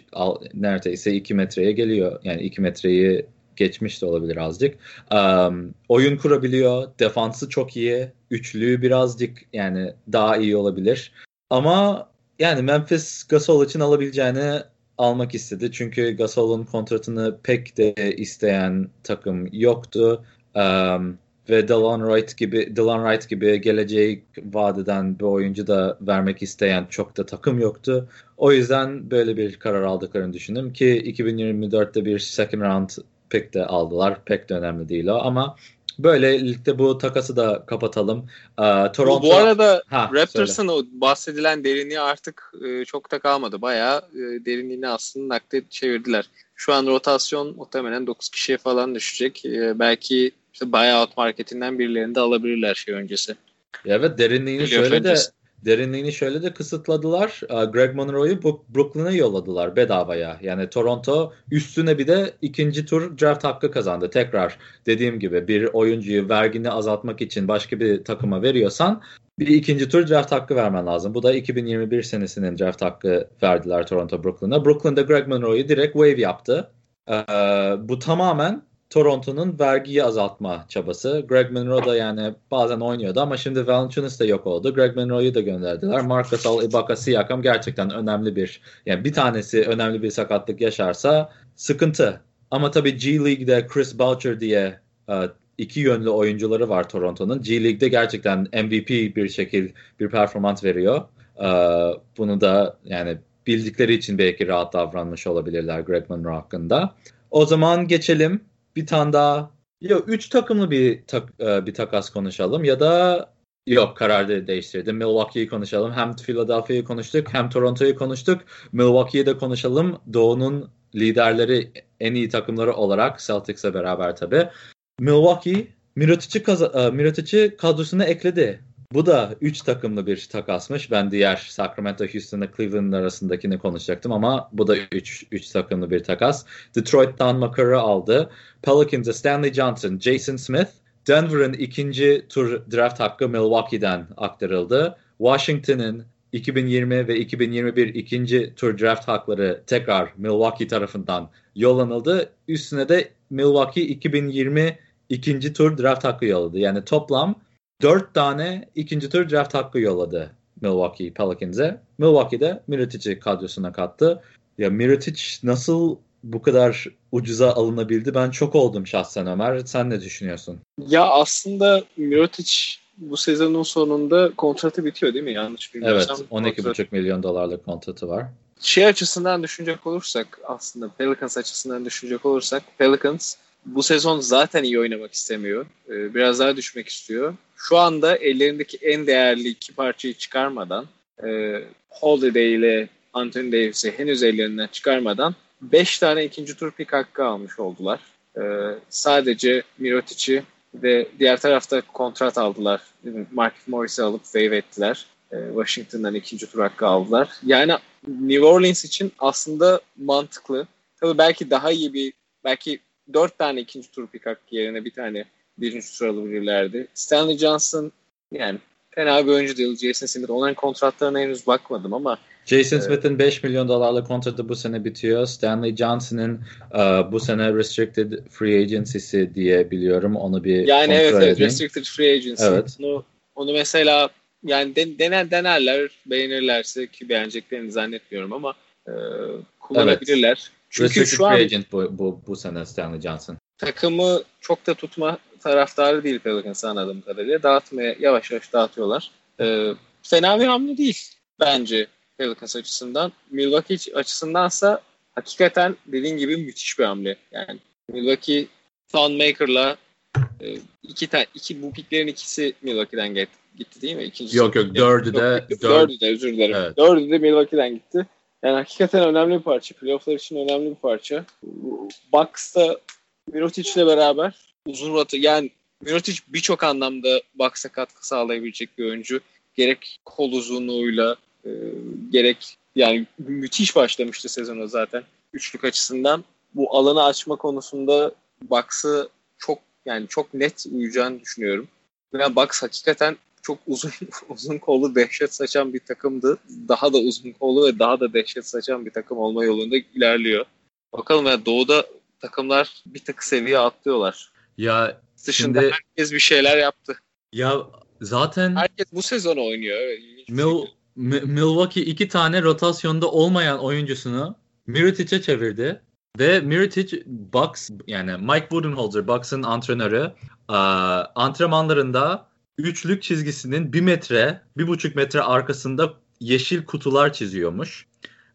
neredeyse 2 metreye geliyor yani 2 metreyi geçmiş de olabilir azıcık. Um, oyun kurabiliyor. Defansı çok iyi. Üçlüğü birazcık yani daha iyi olabilir. Ama yani Memphis Gasol için alabileceğini almak istedi. Çünkü Gasol'un kontratını pek de isteyen takım yoktu. Um, ve Delon Wright gibi Delon Wright gibi geleceği vadeden bir oyuncu da vermek isteyen çok da takım yoktu. O yüzden böyle bir karar aldıklarını düşündüm ki 2024'te bir second round pick de aldılar. Pek de önemli değil o ama Böylelikle bu takası da kapatalım. Ee, Toronto... Bu, bu arada ha, Raptors'ın o bahsedilen derinliği artık e, çok da kalmadı. Bayağı e, derinliğini aslında nakde çevirdiler. Şu an rotasyon muhtemelen 9 kişiye falan düşecek. E, belki işte buyout marketinden birilerini de alabilirler şey öncesi. Evet derinliğini Biliyor şöyle öncesi. de derinliğini şöyle de kısıtladılar. Greg Monroe'yu Brooklyn'a yolladılar bedavaya. Yani Toronto üstüne bir de ikinci tur draft hakkı kazandı. Tekrar dediğim gibi bir oyuncuyu vergini azaltmak için başka bir takıma veriyorsan bir ikinci tur draft hakkı vermen lazım. Bu da 2021 senesinin draft hakkı verdiler Toronto Brooklyn'a. Brooklyn'da Greg Monroe'yu direkt wave yaptı. Ee, bu tamamen Toronto'nun vergiyi azaltma çabası. Greg Monroe da yani bazen oynuyordu ama şimdi Valanciunas da yok oldu. Greg Monroe'yu da gönderdiler. Marc Gasol, Ibaka, Siakam gerçekten önemli bir yani bir tanesi önemli bir sakatlık yaşarsa sıkıntı. Ama tabii G League'de Chris Boucher diye e, iki yönlü oyuncuları var Toronto'nun. G League'de gerçekten MVP bir şekil bir performans veriyor. E, bunu da yani bildikleri için belki rahat davranmış olabilirler Greg Monroe hakkında. O zaman geçelim bir tane daha yok üç takımlı bir tak, e, bir takas konuşalım ya da yok kararı değiştirdim. Milwaukee'yi konuşalım. Hem Philadelphia'yı konuştuk hem Toronto'yu konuştuk. Milwaukee'yi de konuşalım. Doğu'nun liderleri en iyi takımları olarak Celtics'e beraber tabi. Milwaukee Mirotic'i e, kadrosuna ekledi. Bu da 3 takımlı bir takasmış. Ben diğer Sacramento, Houston'la Cleveland arasındakini konuşacaktım ama bu da 3 3 takımlı bir takas. Detroit'tan Makar'ı aldı. Pelicans'a Stanley Johnson, Jason Smith, Denver'ın ikinci tur draft hakkı Milwaukee'den aktarıldı. Washington'ın 2020 ve 2021 ikinci tur draft hakları tekrar Milwaukee tarafından yollanıldı. Üstüne de Milwaukee 2020 ikinci tur draft hakkı yolladı. Yani toplam dört tane ikinci tur draft hakkı yolladı Milwaukee Pelicans'e. Milwaukee'de Mirotic'i kadrosuna kattı. Ya Mirotic nasıl bu kadar ucuza alınabildi? Ben çok oldum şahsen Ömer. Sen ne düşünüyorsun? Ya aslında Mirotic bu sezonun sonunda kontratı bitiyor değil mi? Yanlış bilmiyorsam. Evet 12,5 milyon dolarlık kontratı var. Şey açısından düşünecek olursak aslında Pelicans açısından düşünecek olursak Pelicans bu sezon zaten iyi oynamak istemiyor. Ee, biraz daha düşmek istiyor. Şu anda ellerindeki en değerli iki parçayı çıkarmadan e, Holiday ile Anthony Davis'i henüz ellerinden çıkarmadan 5 tane ikinci tur pick hakkı almış oldular. Ee, sadece Mirotic'i ve diğer tarafta kontrat aldılar. Mark Morris'i alıp waive ettiler. Ee, Washington'dan ikinci tur hakkı aldılar. Yani New Orleans için aslında mantıklı. Tabii belki daha iyi bir belki dört tane ikinci tur pick hakkı yerine bir tane birinci tur alabilirlerdi. Stanley Johnson yani fena bir oyuncu değil. Jason Smith onların kontratlarına henüz bakmadım ama Jason Smith'in 5 milyon dolarlık kontratı bu sene bitiyor. Stanley Johnson'ın uh, bu sene restricted free agency'si diye biliyorum. Onu bir Yani evet, kontrol evet edeyim. restricted free agency. Evet. Onu, onu mesela yani den, dener denerler, beğenirlerse ki beğeneceklerini zannetmiyorum ama e, kullanabilirler. Çünkü Restricted şu an agent bu, bu, bu sene Stanley Johnson. takımı çok da tutma taraftarı değil Pelicans anladığım kadarıyla. Dağıtmaya yavaş yavaş dağıtıyorlar. Ee, fena bir hamle değil bence Pelicans açısından. Milwaukee açısındansa hakikaten dediğin gibi müthiş bir hamle. Yani Milwaukee Thonmaker'la e, iki, ta- iki bu piklerin ikisi Milwaukee'den gitti değil mi? İkinci Yok yok dördü de dördü de özür dilerim. Evet. Dördü de Milwaukee'den gitti. Yani hakikaten önemli bir parça. Playoff'lar için önemli bir parça. Bucks'ta Mirotic'le beraber uzun rota yani Mirotic birçok anlamda Bucks'a katkı sağlayabilecek bir oyuncu. Gerek kol uzunluğuyla e, gerek yani müthiş başlamıştı sezona zaten üçlük açısından. Bu alanı açma konusunda Bucks'ı çok yani çok net uyacağını düşünüyorum. Yani Bucks hakikaten çok uzun uzun kollu dehşet saçan bir takımdı. Daha da uzun kollu ve daha da dehşet saçan bir takım olma yolunda ilerliyor. Bakalım ya doğuda takımlar bir tık seviye atlıyorlar. Ya Dışında Şimdi- herkes bir şeyler yaptı. ya zaten Herkes bu sezon oynuyor. Mil. Mi- Milwaukee iki tane rotasyonda olmayan oyuncusunu Mirotic'e çevirdi. Ve Mirotic Bucks yani Mike Budenholzer Bucks'ın antrenörü eee, antrenmanlarında üçlük çizgisinin bir metre, bir buçuk metre arkasında yeşil kutular çiziyormuş.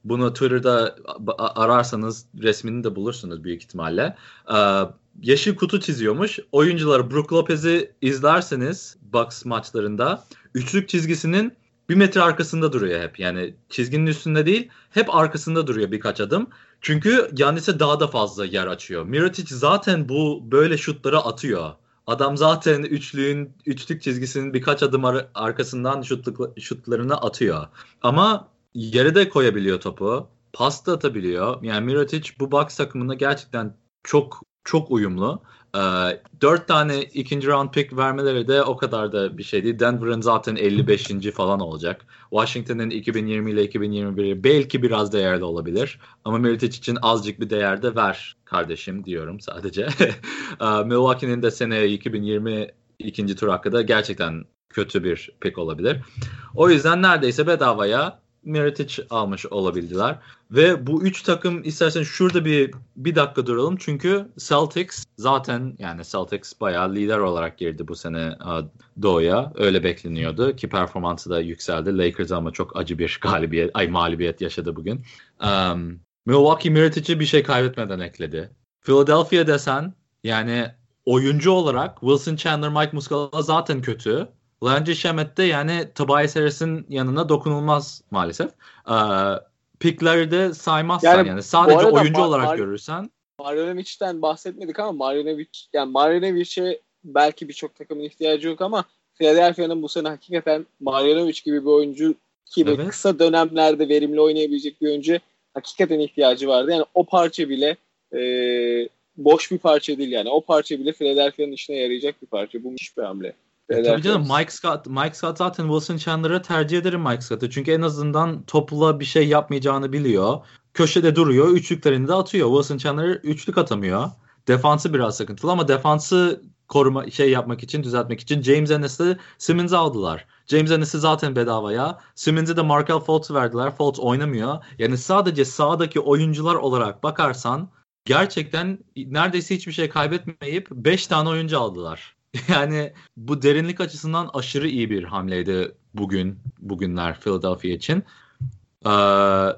Bunu Twitter'da ararsanız resmini de bulursunuz büyük ihtimalle. Eee, yeşil kutu çiziyormuş. Oyuncular Brook Lopez'i izlerseniz Bucks maçlarında üçlük çizgisinin bir metre arkasında duruyor hep. Yani çizginin üstünde değil hep arkasında duruyor birkaç adım. Çünkü Giannis'e daha da fazla yer açıyor. Mirotic zaten bu böyle şutları atıyor. Adam zaten üçlüğün üçlük çizgisinin birkaç adım ar- arkasından şutluk, şutlarını atıyor. Ama yere de koyabiliyor topu. Pas da atabiliyor. Yani Mirotic bu Bucks takımında gerçekten çok çok uyumlu. Ee, 4 tane ikinci round pick vermeleri de o kadar da bir şey değil. Denver'ın zaten 55. falan olacak. Washington'ın 2020 ile 2021'i belki biraz değerli olabilir. Ama Mirotic için azıcık bir değer de ver kardeşim diyorum sadece. Ee, Milwaukee'nin de seneye 2020 ikinci tur hakkı da gerçekten kötü bir pick olabilir. O yüzden neredeyse bedavaya Mirotic almış olabildiler. Ve bu üç takım istersen şurada bir bir dakika duralım. Çünkü Celtics zaten yani Celtics bayağı lider olarak girdi bu sene e, Doğu'ya. Öyle bekleniyordu ki performansı da yükseldi. Lakers ama çok acı bir galibiyet, ay mağlubiyet yaşadı bugün. Um, Milwaukee Mirotic'i bir şey kaybetmeden ekledi. Philadelphia desen yani oyuncu olarak Wilson Chandler, Mike Muscala zaten kötü. Landry Shamet de yani Tobias Harris'in yanına dokunulmaz maalesef. Ee, pickleri de saymazsan yani, Yani sadece oyuncu Mar- olarak Mar- görürsen Marjonovic'den bahsetmedik ama Marjanovic yani Marjanovic'e belki birçok takımın ihtiyacı yok ama Philadelphia'nın bu sene hakikaten Marjanovic gibi bir oyuncu ki Evet. kısa dönemlerde verimli oynayabilecek bir oyuncu hakikaten ihtiyacı vardı. Yani o parça bile e, boş bir parça değil yani. O parça bile Philadelphia'nın işine yarayacak bir parça. Bu müthiş bir hamle. E, tabii canım. Mike Scott, Mike Scott zaten Wilson Chandler'a tercih ederim Mike Scott'ı. Çünkü en azından topla bir şey yapmayacağını biliyor. Köşede duruyor. Üçlüklerini de atıyor. Wilson Chandler üçlük atamıyor. Defansı biraz sıkıntılı ama defansı koruma şey yapmak için, düzeltmek için James Ennis'i Simmons'ı aldılar. James Ennis'i zaten bedavaya. Simmons'ı da Markel Fultz'u verdiler. Fultz oynamıyor. Yani sadece sahadaki oyuncular olarak bakarsan gerçekten neredeyse hiçbir şey kaybetmeyip 5 tane oyuncu aldılar. Yani bu derinlik açısından aşırı iyi bir hamleydi bugün bugünler Philadelphia için. Ee,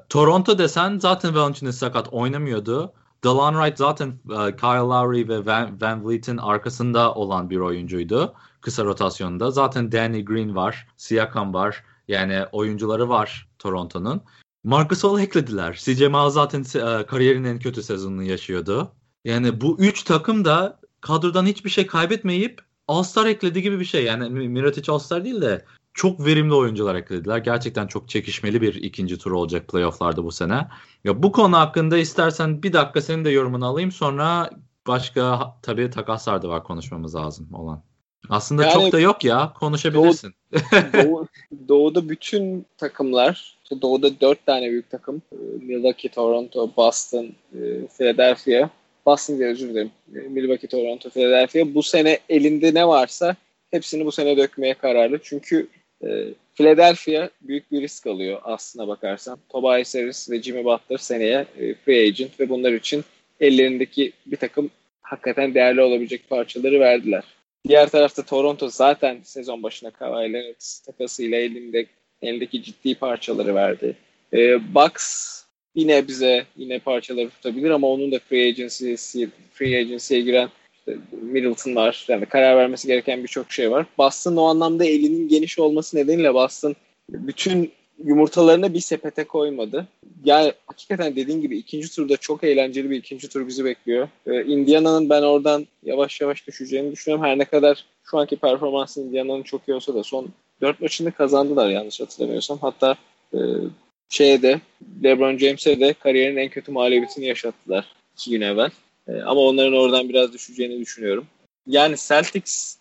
Toronto desen zaten Valanciunas sakat oynamıyordu. Delon Wright zaten e, Kyle Lowry ve Van, Van Vliet'in arkasında olan bir oyuncuydu. Kısa rotasyonda. Zaten Danny Green var. Siakam var. Yani oyuncuları var Toronto'nun. Marcus All eklediler. CJ Miles zaten e, kariyerinin en kötü sezonunu yaşıyordu. Yani bu üç takım da kadrodan hiçbir şey kaybetmeyip All-Star ekledi gibi bir şey. Yani Mirotic All-Star değil de çok verimli oyuncular eklediler. Gerçekten çok çekişmeli bir ikinci tur olacak playofflarda bu sene. Ya bu konu hakkında istersen bir dakika senin de yorumunu alayım. Sonra başka tabii takaslar da var konuşmamız lazım olan. Aslında yani, çok da yok ya konuşabilirsin. Doğu, Doğu, doğu'da bütün takımlar Doğu'da dört tane büyük takım Milwaukee, Toronto, Boston, e, Philadelphia Boston diye özür dilerim. Milwaukee, Toronto, Philadelphia bu sene elinde ne varsa hepsini bu sene dökmeye kararlı. Çünkü e, Philadelphia büyük bir risk alıyor aslına bakarsan. Tobias Harris ve Jimmy Butler seneye e, free agent ve bunlar için ellerindeki bir takım hakikaten değerli olabilecek parçaları verdiler. Diğer tarafta Toronto zaten sezon başına Kawhi Leonard takasıyla elinde elindeki ciddi parçaları verdi. E, Bucks yine bize yine parçaları tutabilir ama onun da free agency free agency'ye giren işte Middleton var. Yani karar vermesi gereken birçok şey var. Boston o anlamda elinin geniş olması nedeniyle Boston bütün yumurtalarını bir sepete koymadı. Yani hakikaten dediğin gibi ikinci turda çok eğlenceli bir ikinci tur bizi bekliyor. Ee, Indiana'nın ben oradan yavaş yavaş düşeceğini düşünüyorum. Her ne kadar şu anki performansı Indiana'nın çok iyi olsa da son dört maçını kazandılar yanlış hatırlamıyorsam. Hatta e, şeye LeBron James'e de kariyerin en kötü mağlubiyetini yaşattılar iki gün evvel. E, ama onların oradan biraz düşeceğini düşünüyorum. Yani Celtics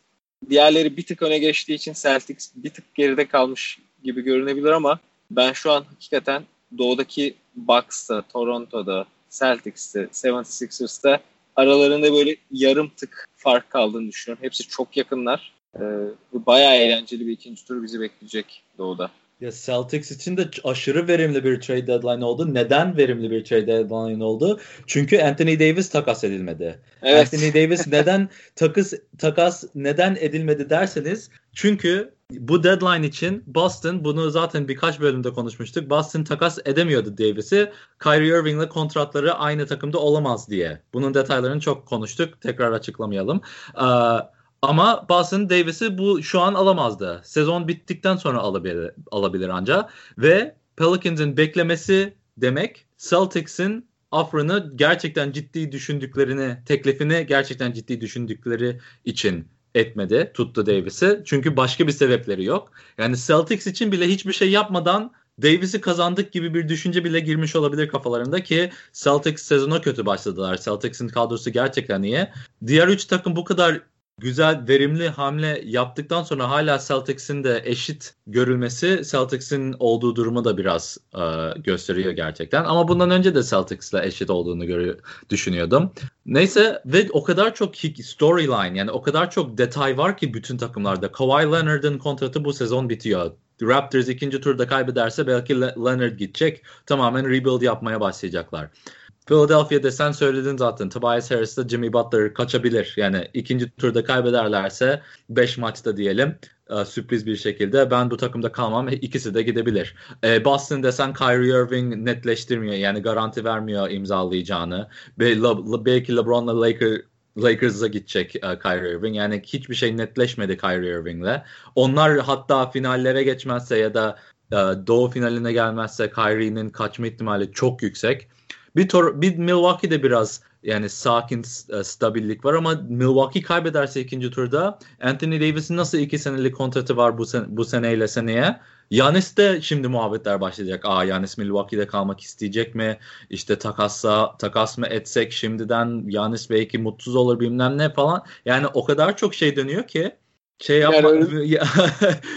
diğerleri bir tık öne geçtiği için Celtics bir tık geride kalmış gibi görünebilir ama ben şu an hakikaten doğudaki Bucks'ta, Toronto'da, Celtics'te, 76ers'ta aralarında böyle yarım tık fark kaldığını düşünüyorum. Hepsi çok yakınlar. Ee, bayağı eğlenceli bir ikinci tur bizi bekleyecek doğuda. Ya Celtics için de aşırı verimli bir trade deadline oldu. Neden verimli bir trade deadline oldu? Çünkü Anthony Davis takas edilmedi. Evet. Anthony Davis neden takas takas neden edilmedi derseniz çünkü bu deadline için Boston bunu zaten birkaç bölümde konuşmuştuk. Boston takas edemiyordu Davis'i. Kyrie Irving'le kontratları aynı takımda olamaz diye. Bunun detaylarını çok konuştuk. Tekrar açıklamayalım. Ee, ama Boston Davis'i bu şu an alamazdı. Sezon bittikten sonra alabilir, alabilir ancak. Ve Pelicans'in beklemesi demek Celtics'in offer'ını gerçekten ciddi düşündüklerini, teklifini gerçekten ciddi düşündükleri için etmedi, tuttu Davis'i. Çünkü başka bir sebepleri yok. Yani Celtics için bile hiçbir şey yapmadan Davis'i kazandık gibi bir düşünce bile girmiş olabilir kafalarında ki Celtics sezona kötü başladılar. Celtics'in kadrosu gerçekten iyi. Diğer üç takım bu kadar güzel, verimli hamle yaptıktan sonra hala Celtics'in de eşit görülmesi Celtics'in olduğu durumu da biraz e, gösteriyor gerçekten. Ama bundan önce de Celtics'le eşit olduğunu görü düşünüyordum. Neyse ve o kadar çok storyline yani o kadar çok detay var ki bütün takımlarda. Kawhi Leonard'ın kontratı bu sezon bitiyor. Raptors ikinci turda kaybederse belki Leonard gidecek. Tamamen rebuild yapmaya başlayacaklar. Philadelphia'da sen söyledin zaten. Tobias Harris'te Jimmy Butler kaçabilir. Yani ikinci turda kaybederlerse 5 maçta diyelim e, sürpriz bir şekilde ben bu takımda kalmam ikisi de gidebilir. E, Boston desen Kyrie Irving netleştirmiyor yani garanti vermiyor imzalayacağını. Belki LeBron'la Laker Lakers'a gidecek e, Kyrie Irving. Yani hiçbir şey netleşmedi Kyrie Irving'le. Onlar hatta finallere geçmezse ya da doğu finaline gelmezse Kyrie'nin kaçma ihtimali çok yüksek. Bir, Tor bir Milwaukee'de biraz yani sakin e, stabillik var ama Milwaukee kaybederse ikinci turda Anthony Davis'in nasıl iki senelik kontratı var bu, sen bu seneyle seneye? Yanis de şimdi muhabbetler başlayacak. Aa Yanis Milwaukee'de kalmak isteyecek mi? İşte takassa takas mı etsek şimdiden Yanis belki mutsuz olur bilmem ne falan. Yani o kadar çok şey dönüyor ki şey yapma. Yani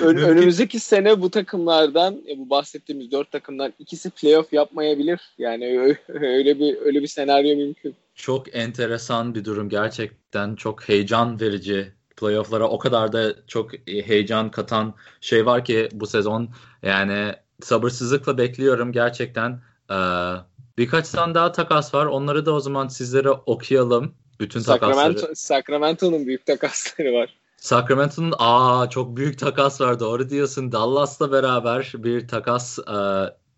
ön, önümüzdeki sene bu takımlardan bu bahsettiğimiz dört takımdan ikisi playoff yapmayabilir. Yani öyle bir öyle bir senaryo mümkün. Çok enteresan bir durum gerçekten çok heyecan verici. Playoff'lara o kadar da çok heyecan katan şey var ki bu sezon yani sabırsızlıkla bekliyorum gerçekten. Ee, birkaç tane daha takas var. Onları da o zaman sizlere okuyalım. Bütün Sacramento, takasları. Sacramento'nun büyük takasları var. Sacramento'nun aa çok büyük takas var doğru diyorsun. Dallas'la beraber bir takas e,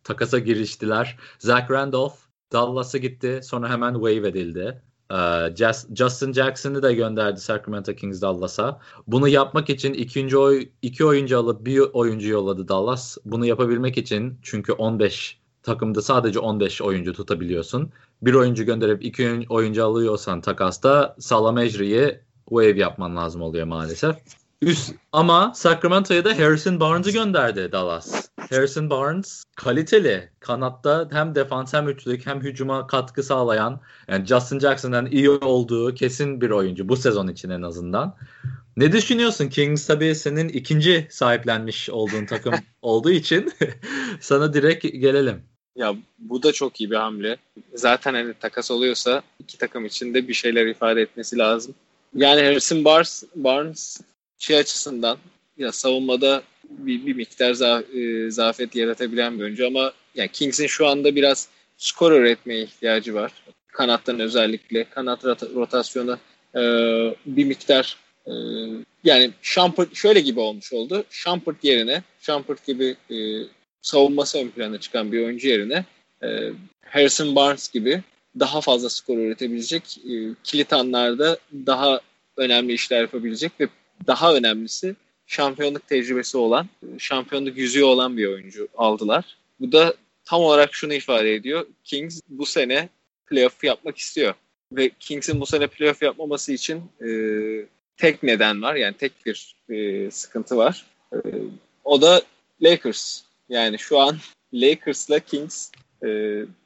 takasa giriştiler. Zach Randolph Dallas'a gitti. Sonra hemen wave edildi. E, Justin Jackson'ı da gönderdi Sacramento Kings Dallas'a. Bunu yapmak için ikinci oy, iki oyuncu alıp bir oyuncu yolladı Dallas. Bunu yapabilmek için çünkü 15 takımda sadece 15 oyuncu tutabiliyorsun. Bir oyuncu gönderip iki oyuncu alıyorsan takasta Salah Ejri'yi wave yapman lazım oluyor maalesef. Üst ama Sacramento'ya da Harrison Barnes'ı gönderdi Dallas. Harrison Barnes kaliteli. Kanatta hem defans hem üçlük hem hücuma katkı sağlayan yani Justin Jackson'dan iyi olduğu kesin bir oyuncu bu sezon için en azından. Ne düşünüyorsun? Kings tabii senin ikinci sahiplenmiş olduğun takım olduğu için sana direkt gelelim. Ya bu da çok iyi bir hamle. Zaten hani takas oluyorsa iki takım için de bir şeyler ifade etmesi lazım. Yani Harrison Barnes, Barnes şey açısından ya savunmada bir, bir miktar za, e, zafiyet yaratabilen bir oyuncu ama yani Kings'in şu anda biraz skor üretmeye ihtiyacı var. Kanattan özellikle. Kanat rotasyonu e, bir miktar e, yani Shumpert şöyle gibi olmuş oldu. Shumpert yerine Shumpert gibi e, savunması ön plana çıkan bir oyuncu yerine e, Harrison Barnes gibi daha fazla skor üretebilecek, e, kilit anlarda daha önemli işler yapabilecek ve daha önemlisi şampiyonluk tecrübesi olan, şampiyonluk yüzüğü olan bir oyuncu aldılar. Bu da tam olarak şunu ifade ediyor. Kings bu sene playoff yapmak istiyor. Ve Kings'in bu sene playoff yapmaması için e, tek neden var. Yani tek bir e, sıkıntı var. E, o da Lakers. Yani şu an Lakers'la Kings e,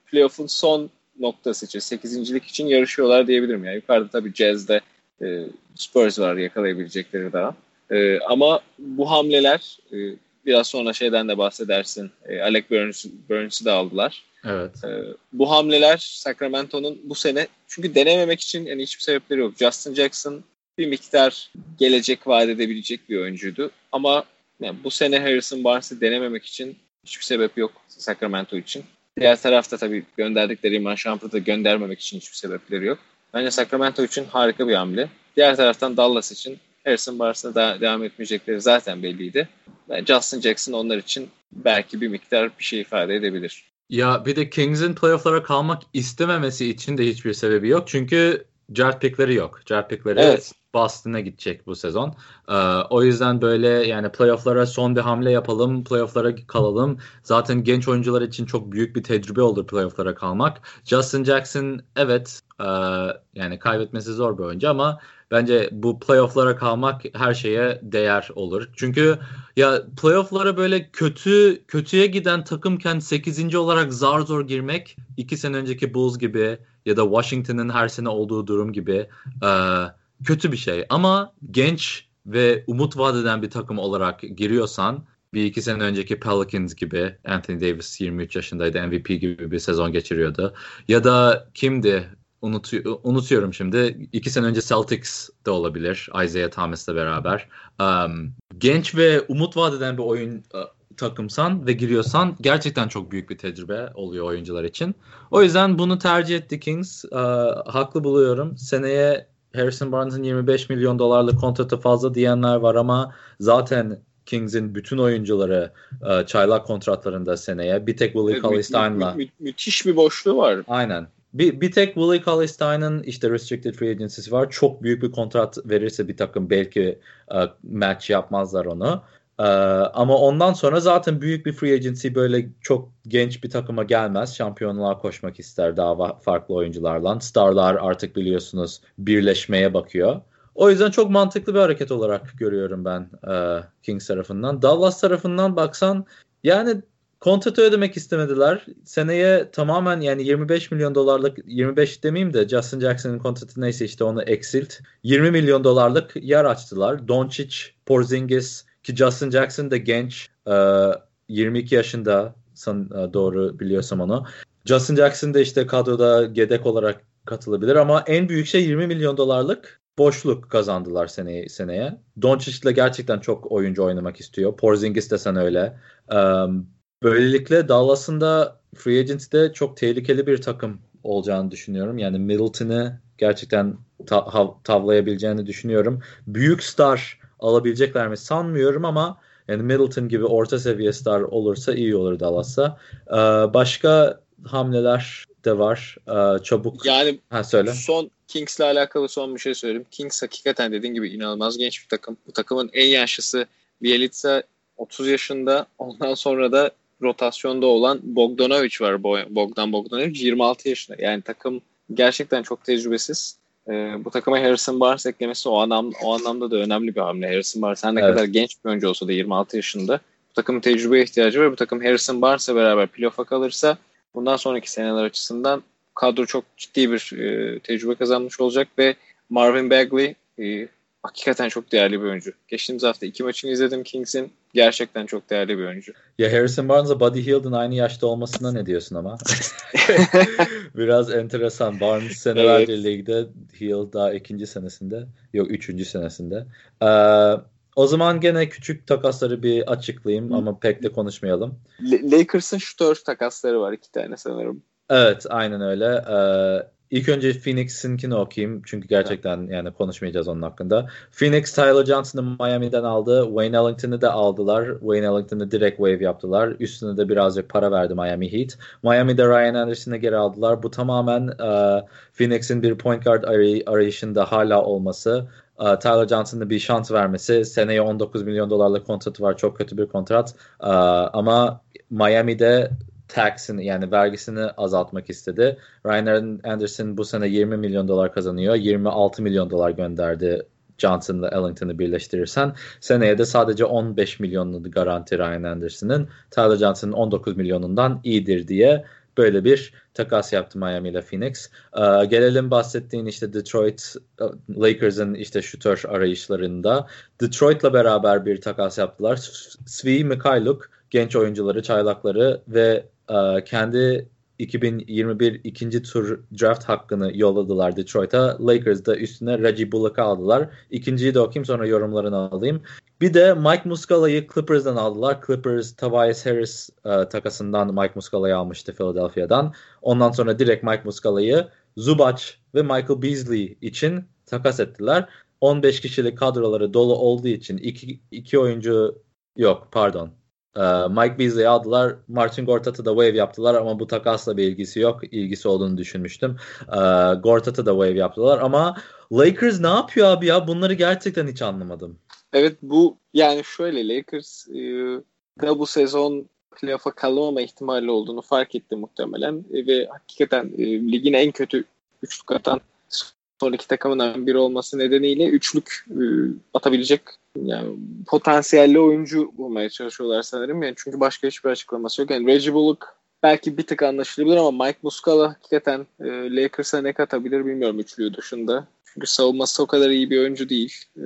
playoff'un son noktası için, 8.lik için yarışıyorlar diyebilirim. Yani yukarıda tabii Jazz'de e, Spurs var yakalayabilecekleri daha. E, ama bu hamleler e, biraz sonra şeyden de bahsedersin. E, Alec Burns, Burns'ı da aldılar. Evet. E, bu hamleler Sacramento'nun bu sene çünkü denememek için yani hiçbir sebepleri yok. Justin Jackson bir miktar gelecek vaat edebilecek bir oyuncuydu. Ama yani bu sene Harrison Barnes'ı denememek için hiçbir sebep yok Sacramento için. Diğer tarafta tabii gönderdikleri Iman Shumpert'ı göndermemek için hiçbir sebepleri yok. Bence Sacramento için harika bir hamle. Diğer taraftan Dallas için Harrison Barnes'a da devam etmeyecekleri zaten belliydi. Yani Justin Jackson onlar için belki bir miktar bir şey ifade edebilir. Ya bir de Kings'in playoff'lara kalmak istememesi için de hiçbir sebebi yok. Çünkü draft pickleri yok. Draft pickleri evet. Boston'a gidecek bu sezon. Ee, o yüzden böyle yani playoff'lara son bir hamle yapalım, playoff'lara kalalım. Zaten genç oyuncular için çok büyük bir tecrübe olur playoff'lara kalmak. Justin Jackson evet e, yani kaybetmesi zor bir oyuncu ama bence bu playoff'lara kalmak her şeye değer olur. Çünkü ya playoff'lara böyle kötü kötüye giden takımken 8. olarak zar zor girmek 2 sene önceki Bulls gibi ya da Washington'ın her sene olduğu durum gibi eee kötü bir şey. Ama genç ve umut vadeden bir takım olarak giriyorsan bir iki sene önceki Pelicans gibi Anthony Davis 23 yaşındaydı MVP gibi bir sezon geçiriyordu. Ya da kimdi? Unutu unutuyorum şimdi. İki sene önce Celtics de olabilir. Isaiah Thomas'la beraber. Um, genç ve umut vadeden bir oyun uh, takımsan ve giriyorsan gerçekten çok büyük bir tecrübe oluyor oyuncular için. O yüzden bunu tercih etti Kings. Uh, haklı buluyorum. Seneye Harrison Barnes'ın 25 milyon dolarlık kontratı fazla diyenler var ama zaten Kings'in bütün oyuncuları e, çaylak kontratlarında seneye. Bir tek Willie Cauley-Stein'la. Mü- mü- müthiş bir boşluğu var. Aynen. Bir, bir tek Willie Cauley-Stein'ın işte restricted free agency'si var. Çok büyük bir kontrat verirse bir takım belki e, match yapmazlar onu. Ee, ama ondan sonra zaten büyük bir free agency böyle çok genç bir takıma gelmez. Şampiyonluğa koşmak ister daha farklı oyuncularla. Starlar artık biliyorsunuz birleşmeye bakıyor. O yüzden çok mantıklı bir hareket olarak görüyorum ben e, Kings tarafından. Dallas tarafından baksan yani kontratı ödemek istemediler. Seneye tamamen yani 25 milyon dolarlık 25 demeyeyim de Justin Jackson'ın kontratı neyse işte onu eksilt. 20 milyon dolarlık yer açtılar. Doncic, Porzingis ki Justin Jackson da genç. 22 yaşında doğru biliyorsam onu. Justin Jackson da işte kadroda gedek olarak katılabilir ama en büyük şey 20 milyon dolarlık boşluk kazandılar seneye. seneye. Doncic ile gerçekten çok oyuncu oynamak istiyor. Porzingis de sen öyle. Um, böylelikle Dallas'ın da free agency'de çok tehlikeli bir takım olacağını düşünüyorum. Yani Middleton'ı gerçekten ta- tavlayabileceğini düşünüyorum. Büyük star alabilecekler mi sanmıyorum ama yani Middleton gibi orta seviye star olursa iyi olur Dallas'a. Ee, başka hamleler de var. Ee, çabuk. Yani ha, söyle. Son Kings'le alakalı son bir şey söyleyeyim. Kings hakikaten dediğin gibi inanılmaz genç bir takım. Bu takımın en yaşlısı Bielitsa 30 yaşında. Ondan sonra da rotasyonda olan Bogdanovic var. Bogdan Bogdanovic 26 yaşında. Yani takım gerçekten çok tecrübesiz. Ee, bu takıma Harrison Barnes eklemesi o, anlam, o anlamda da önemli bir hamle. Harrison Barnes her ne evet. kadar genç bir oyuncu olsa da 26 yaşında. Bu takımın tecrübeye ihtiyacı var. Bu takım Harrison Barnes'la beraber playoff'a kalırsa bundan sonraki seneler açısından kadro çok ciddi bir e, tecrübe kazanmış olacak ve Marvin Bagley e, hakikaten çok değerli bir oyuncu. Geçtiğimiz hafta iki maçını izledim Kings'in. Gerçekten çok değerli bir oyuncu. Ya Harrison Barnes'la Buddy Hield'ın aynı yaşta olmasına ne diyorsun ama? Biraz enteresan. Barnes senelerce evet. ligde, Hield daha ikinci senesinde. Yok üçüncü senesinde. Ee, o zaman gene küçük takasları bir açıklayayım Hı. ama pek de konuşmayalım. Lakers'ın şutör takasları var iki tane sanırım. Evet aynen öyle. Ee, ilk önce Phoenix'inkini okuyayım çünkü gerçekten yani konuşmayacağız onun hakkında. Phoenix Tyler Johnson'ı Miami'den aldı. Wayne Ellington'ı da aldılar. Wayne Ellington'ı direkt wave yaptılar. Üstüne de birazcık para verdi Miami Heat. Miami'de Ryan Anderson'ı geri aldılar. Bu tamamen e, Phoenix'in bir point guard aray- arayışında hala olması. E, Tyler Johnson'a bir şans vermesi. Seneye 19 milyon dolarlık kontratı var. Çok kötü bir kontrat. E, ama Miami'de tax'ini yani vergisini azaltmak istedi. Ryan Anderson bu sene 20 milyon dolar kazanıyor. 26 milyon dolar gönderdi Johnson'la Ellington'ı birleştirirsen seneye de sadece 15 milyonlu garanti Ryan Anderson'ın Tyler Johnson'ın 19 milyonundan iyidir diye böyle bir takas yaptı Miami ile Phoenix. Ee, gelelim bahsettiğin işte Detroit e, Lakers'ın işte şutör arayışlarında. Detroit'la beraber bir takas yaptılar. Svi Mikhailuk genç oyuncuları, çaylakları ve kendi 2021 ikinci tur draft hakkını yolladılar Detroit'a. Lakers da üstüne Reggie Bullock'ı aldılar. İkinciyi de okuyayım sonra yorumlarını alayım. Bir de Mike Muscala'yı Clippers'dan aldılar. Clippers Tobias Harris e, takasından Mike Muscala'yı almıştı Philadelphia'dan. Ondan sonra direkt Mike Muscala'yı Zubac ve Michael Beasley için takas ettiler. 15 kişilik kadroları dolu olduğu için iki, iki oyuncu yok pardon Mike Beasley'i aldılar. Martin Gortat'ı da wave yaptılar ama bu takasla bir ilgisi yok. İlgisi olduğunu düşünmüştüm. Ee, Gortat'ı da wave yaptılar ama Lakers ne yapıyor abi ya? Bunları gerçekten hiç anlamadım. Evet bu yani şöyle Lakers e, da bu sezon playoff'a kalamama ihtimali olduğunu fark etti muhtemelen e, ve hakikaten e, ligin en kötü üçlük atan son iki takımından biri olması nedeniyle üçlük atabilecek yani potansiyelli oyuncu bulmaya çalışıyorlar sanırım. Yani çünkü başka hiçbir açıklaması yok. Yani Reggie Bullock belki bir tık anlaşılabilir ama Mike Muscala hakikaten e, Lakers'a ne katabilir bilmiyorum üçlüyü dışında. Çünkü savunması o kadar iyi bir oyuncu değil. E,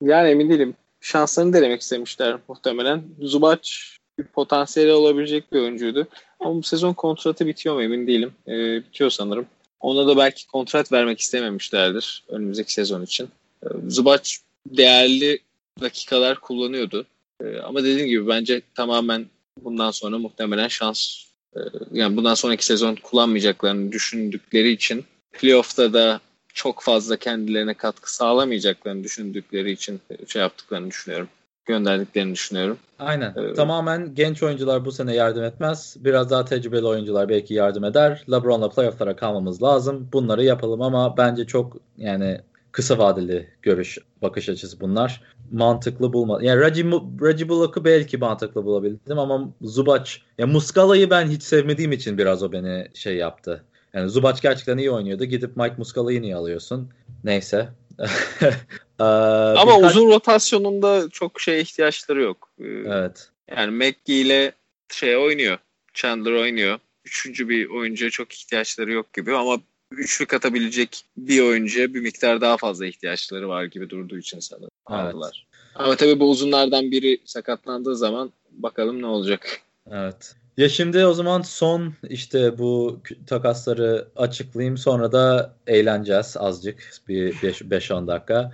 yani emin değilim. Şanslarını denemek istemişler muhtemelen. Zubac bir potansiyeli olabilecek bir oyuncuydu. Ama bu sezon kontratı bitiyor mu emin değilim. E, bitiyor sanırım. Ona da belki kontrat vermek istememişlerdir önümüzdeki sezon için. E, Zubac değerli dakikalar kullanıyordu. E, ama dediğim gibi bence tamamen bundan sonra muhtemelen şans e, yani bundan sonraki sezon kullanmayacaklarını düşündükleri için playoff'ta da çok fazla kendilerine katkı sağlamayacaklarını düşündükleri için şey yaptıklarını düşünüyorum. Gönderdiklerini düşünüyorum. Aynen. Ee, Tamamen genç oyuncular bu sene yardım etmez. Biraz daha tecrübeli oyuncular belki yardım eder. LeBron'la playoff'lara kalmamız lazım. Bunları yapalım ama bence çok yani kısa vadeli görüş, bakış açısı bunlar. Mantıklı bulma. Yani Reggie, Reggie Bullock'u belki mantıklı bulabildim ama Zubac, ya Muscala'yı ben hiç sevmediğim için biraz o beni şey yaptı. Yani Zubac gerçekten iyi oynuyordu. Gidip Mike Muscala'yı niye alıyorsun? Neyse. ee, ama birkaç... uzun rotasyonunda çok şey ihtiyaçları yok. Ee, evet. Yani McGee ile şey oynuyor. Chandler oynuyor. Üçüncü bir oyuncuya çok ihtiyaçları yok gibi ama üçlük atabilecek bir oyuncuya bir miktar daha fazla ihtiyaçları var gibi durduğu için sanırım aldılar. Evet. Ama tabii bu uzunlardan biri sakatlandığı zaman bakalım ne olacak. Evet. Ya şimdi o zaman son işte bu takasları açıklayayım sonra da eğleneceğiz azıcık bir 5-10 dakika.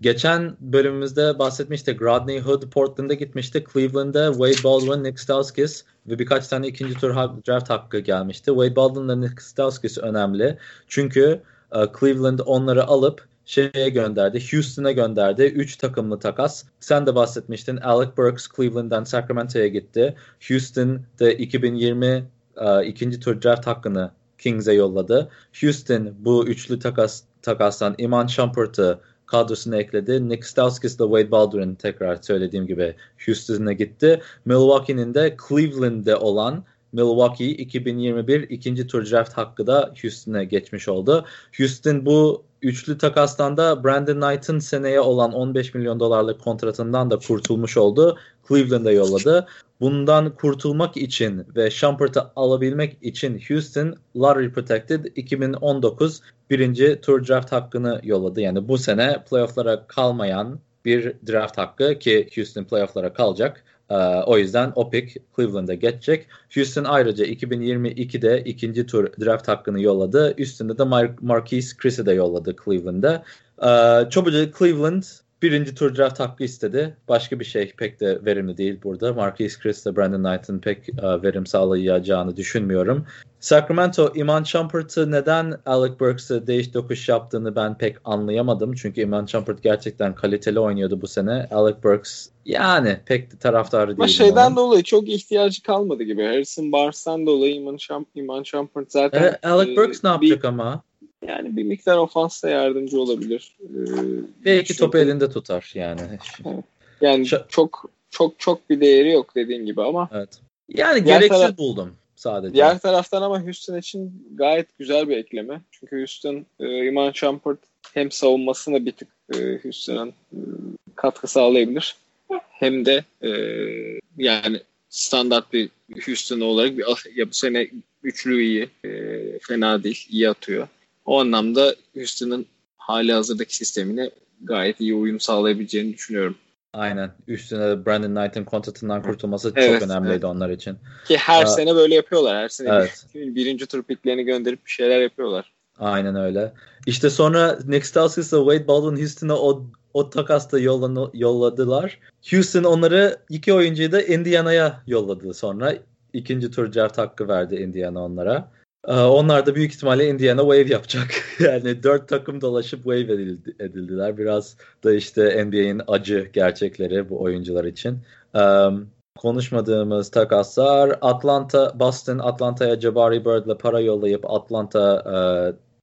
Geçen bölümümüzde bahsetmiştik. Rodney Hood Portland'a gitmişti. Cleveland'da Wade Baldwin, Nick Stauskas ve birkaç tane ikinci tur draft hakkı gelmişti. Wade Baldwin ve Nick Stauskas önemli. Çünkü uh, Cleveland onları alıp şeye gönderdi. Houston'a gönderdi. 3 takımlı takas. Sen de bahsetmiştin. Alec Burks Cleveland'dan Sacramento'ya gitti. Houston da 2020 uh, ikinci tur draft hakkını Kings'e yolladı. Houston bu üçlü takas takastan Iman Shumpert'ı kadrosuna ekledi. Nick Stauskas ile Wade Baldwin tekrar söylediğim gibi Houston'a gitti. Milwaukee'nin de Cleveland'de olan Milwaukee 2021 ikinci tur draft hakkı da Houston'a geçmiş oldu. Houston bu üçlü takastan da Brandon Knight'ın seneye olan 15 milyon dolarlık kontratından da kurtulmuş oldu. Cleveland'a yolladı. Bundan kurtulmak için ve Shumpert'ı alabilmek için Houston Lottery Protected 2019 birinci tur draft hakkını yolladı. Yani bu sene playofflara kalmayan bir draft hakkı ki Houston playofflara kalacak. Ee, o yüzden o pick Cleveland'a geçecek. Houston ayrıca 2022'de ikinci tur draft hakkını yolladı. Üstünde de Mar- Marquise Chris'i de yolladı Cleveland'a. Ee, çabucak Cleveland birinci tur draft hakkı istedi. Başka bir şey pek de verimli değil burada. Marquise Chris ve Brandon Knight'ın pek uh, verim sağlayacağını düşünmüyorum. Sacramento, Iman Shumpert'ı neden Alec Burks'a değiş dokuş yaptığını ben pek anlayamadım. Çünkü Iman Shumpert gerçekten kaliteli oynuyordu bu sene. Alec Burks yani pek de taraftarı değil. Ama şeyden onun. dolayı çok ihtiyacı kalmadı gibi. Harrison Barnes'tan dolayı Iman, Shump Iman Shumpert zaten... Evet, Alec e, Burks ne yapacak bir, ama? Yani bir miktar ofansta yardımcı olabilir. Ee, Belki topu elinde tutar yani. Yani Ş- çok çok çok bir değeri yok dediğin gibi ama. Evet. Yani gereksiz taraf, buldum sadece. Diğer taraftan ama Houston için gayet güzel bir ekleme. Çünkü Houston e, Iman Shumpert hem savunmasına bir tık e, Houston'ın e, katkı sağlayabilir. Hem de e, yani standart bir Houston olarak bir ya bu sene üçlü iyi. E, fena değil. iyi atıyor. O anlamda Houston'ın hali hazırdaki sistemine gayet iyi uyum sağlayabileceğini düşünüyorum. Aynen. Üstüne Brandon Knight'ın kontratından kurtulması evet, çok önemliydi evet. onlar için. Ki her Aa, sene böyle yapıyorlar. Her sene evet. bir, birinci tur piklerini gönderip bir şeyler yapıyorlar. Aynen öyle. İşte sonra ile Wade Baldwin Houston'a o, o takasta yollan, yolladılar. Houston onları iki oyuncuyu da Indiana'ya yolladı sonra. ikinci tur draft hakkı verdi Indiana onlara. Ee, onlar da büyük ihtimalle Indiana Wave yapacak. yani dört takım dolaşıp wave edildi, edildiler. Biraz da işte NBA'in acı gerçekleri bu oyuncular için. Um, konuşmadığımız takaslar Atlanta, Boston Atlanta'ya Jabari Bird'le para yollayıp Atlanta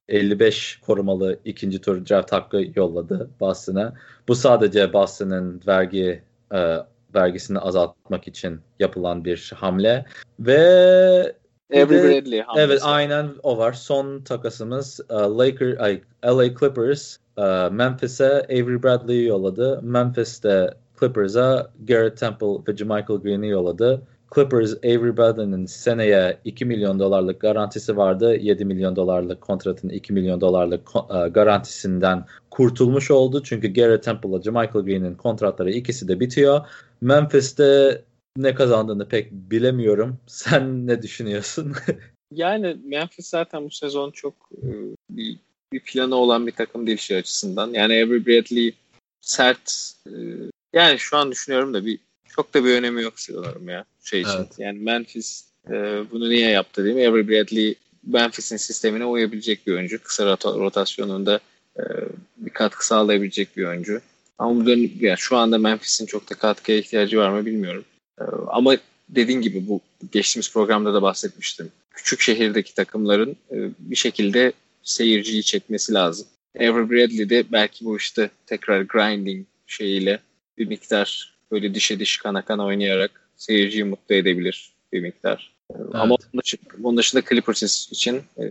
e, 55 korumalı ikinci tur draft hakkı yolladı Boston'a. Bu sadece Boston'ın vergi e, vergisini azaltmak için yapılan bir hamle ve Avery Bradley hamlesi. Evet aynen o var. Son takasımız uh, Laker, ay, LA Clippers uh, Memphis'e Avery Bradley'i yolladı. Memphis'te Clippers'a Garrett Temple ve Michael Green'i yolladı. Clippers Avery Bradley'nin seneye 2 milyon dolarlık garantisi vardı. 7 milyon dolarlık kontratın 2 milyon dolarlık uh, garantisinden kurtulmuş oldu. Çünkü Garrett Temple ile Michael Green'in kontratları ikisi de bitiyor. Memphis'te ne kazandığını pek bilemiyorum. Sen ne düşünüyorsun? yani Memphis zaten bu sezon çok e, bir, bir planı olan bir takım değil şey açısından. Yani Avery Bradley sert e, yani şu an düşünüyorum da bir çok da bir önemi yok sanırım ya şey için. Evet. Yani Memphis e, bunu niye yaptı değil mi? Avery Bradley Memphis'in sistemine uyabilecek bir oyuncu. Kısa rota, rotasyonunda bir katkı sağlayabilecek bir oyuncu. Ama bu dön yani şu anda Memphis'in çok da katkıya ihtiyacı var mı bilmiyorum. Ee, ama dediğin gibi bu geçtiğimiz programda da bahsetmiştim. Küçük şehirdeki takımların e, bir şekilde seyirciyi çekmesi lazım. Avery Bradley de belki bu işte tekrar grinding şeyiyle bir miktar böyle dişe diş kana kana oynayarak seyirciyi mutlu edebilir bir miktar. Ee, evet. Ama onun dışında, onun dışında Clippers için e,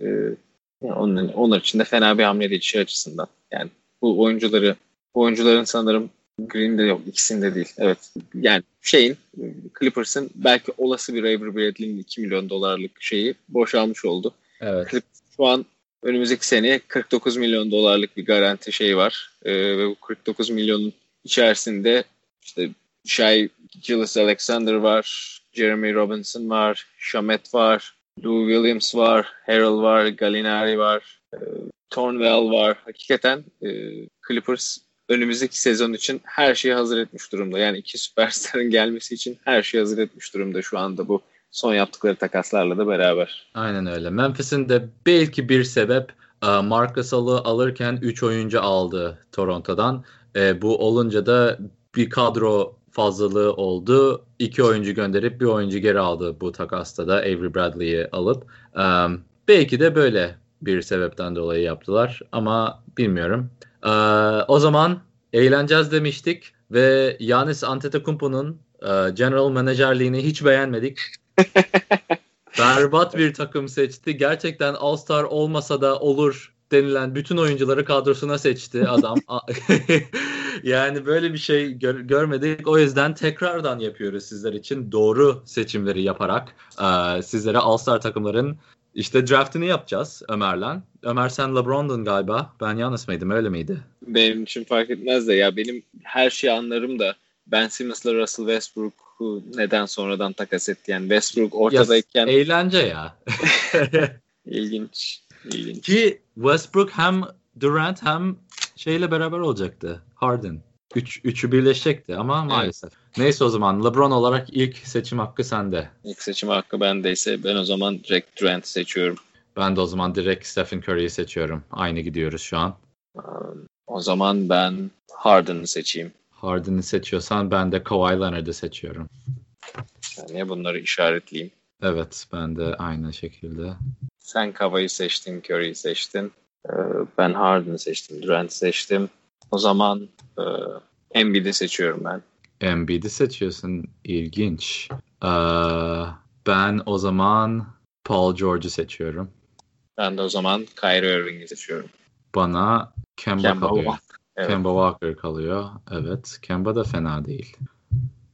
onun, onlar için de fena bir hamle değil şey açısından. Yani bu oyuncuları bu oyuncuların sanırım Green'de yok. ikisinde değil. Evet. Yani şeyin Clippers'ın belki olası bir Avery Bradley'nin 2 milyon dolarlık şeyi boşalmış oldu. Evet. Clippers şu an önümüzdeki sene 49 milyon dolarlık bir garanti şey var. Ee, ve bu 49 milyonun içerisinde işte Shai Gillis Alexander var, Jeremy Robinson var, Shamet var, Lou Williams var, Harrell var, Gallinari var, e, Thornwell var. Hakikaten e, Clippers önümüzdeki sezon için her şeyi hazır etmiş durumda. Yani iki süperstarın gelmesi için her şeyi hazır etmiş durumda şu anda bu son yaptıkları takaslarla da beraber. Aynen öyle. Memphis'in de belki bir sebep e, Marc Gasol'u alırken 3 oyuncu aldı Toronto'dan. E, bu olunca da bir kadro fazlalığı oldu. İki oyuncu gönderip bir oyuncu geri aldı bu takasta da Avery Bradley'i alıp. Um, belki de böyle bir sebepten dolayı yaptılar ama bilmiyorum. Uh, o zaman eğleneceğiz demiştik ve Yanis Antetokounmpo'nun uh, general menajerliğini hiç beğenmedik. Berbat bir takım seçti. Gerçekten All-Star olmasa da olur denilen bütün oyuncuları kadrosuna seçti adam. yani böyle bir şey gör, görmedik. O yüzden tekrardan yapıyoruz sizler için doğru seçimleri yaparak e, sizlere All-Star takımların işte draftını yapacağız Ömer'le. Ömer sen LeBron'dun galiba. Ben Giannis mıydım öyle miydi? Benim için fark etmez de ya benim her şeyi anlarım da Ben Simmons'la Russell Westbrook'u neden sonradan takas etti? Yani Westbrook ortadayken... Ya, eğlence ya. İlginç. İlginç. Ki Westbrook hem Durant hem şeyle beraber olacaktı. Harden. Üç, üçü birleşecekti ama evet. maalesef. Neyse o zaman LeBron olarak ilk seçim hakkı sende. İlk seçim hakkı bendeyse ben o zaman direkt Durant seçiyorum. Ben de o zaman direkt Stephen Curry'i seçiyorum. Aynı gidiyoruz şu an. O zaman ben Harden'ı seçeyim. Harden'ı seçiyorsan ben de Kawhi Leonard'ı seçiyorum. Yani bunları işaretleyeyim. Evet ben de aynı şekilde. Sen Kawhi'yi seçtin, Curry'i seçtin. Ee, ben Harden'ı seçtim, Durant'ı seçtim. O zaman e, Embiid'i seçiyorum ben. Embiid'i seçiyorsun. İlginç. Ee, ben o zaman Paul George'u seçiyorum. Ben de o zaman Kyrie Irving'i seçiyorum. Bana Kemba, Kemba kalıyor. Walker. Evet. Kemba Walker kalıyor. Evet. Kemba da fena değil.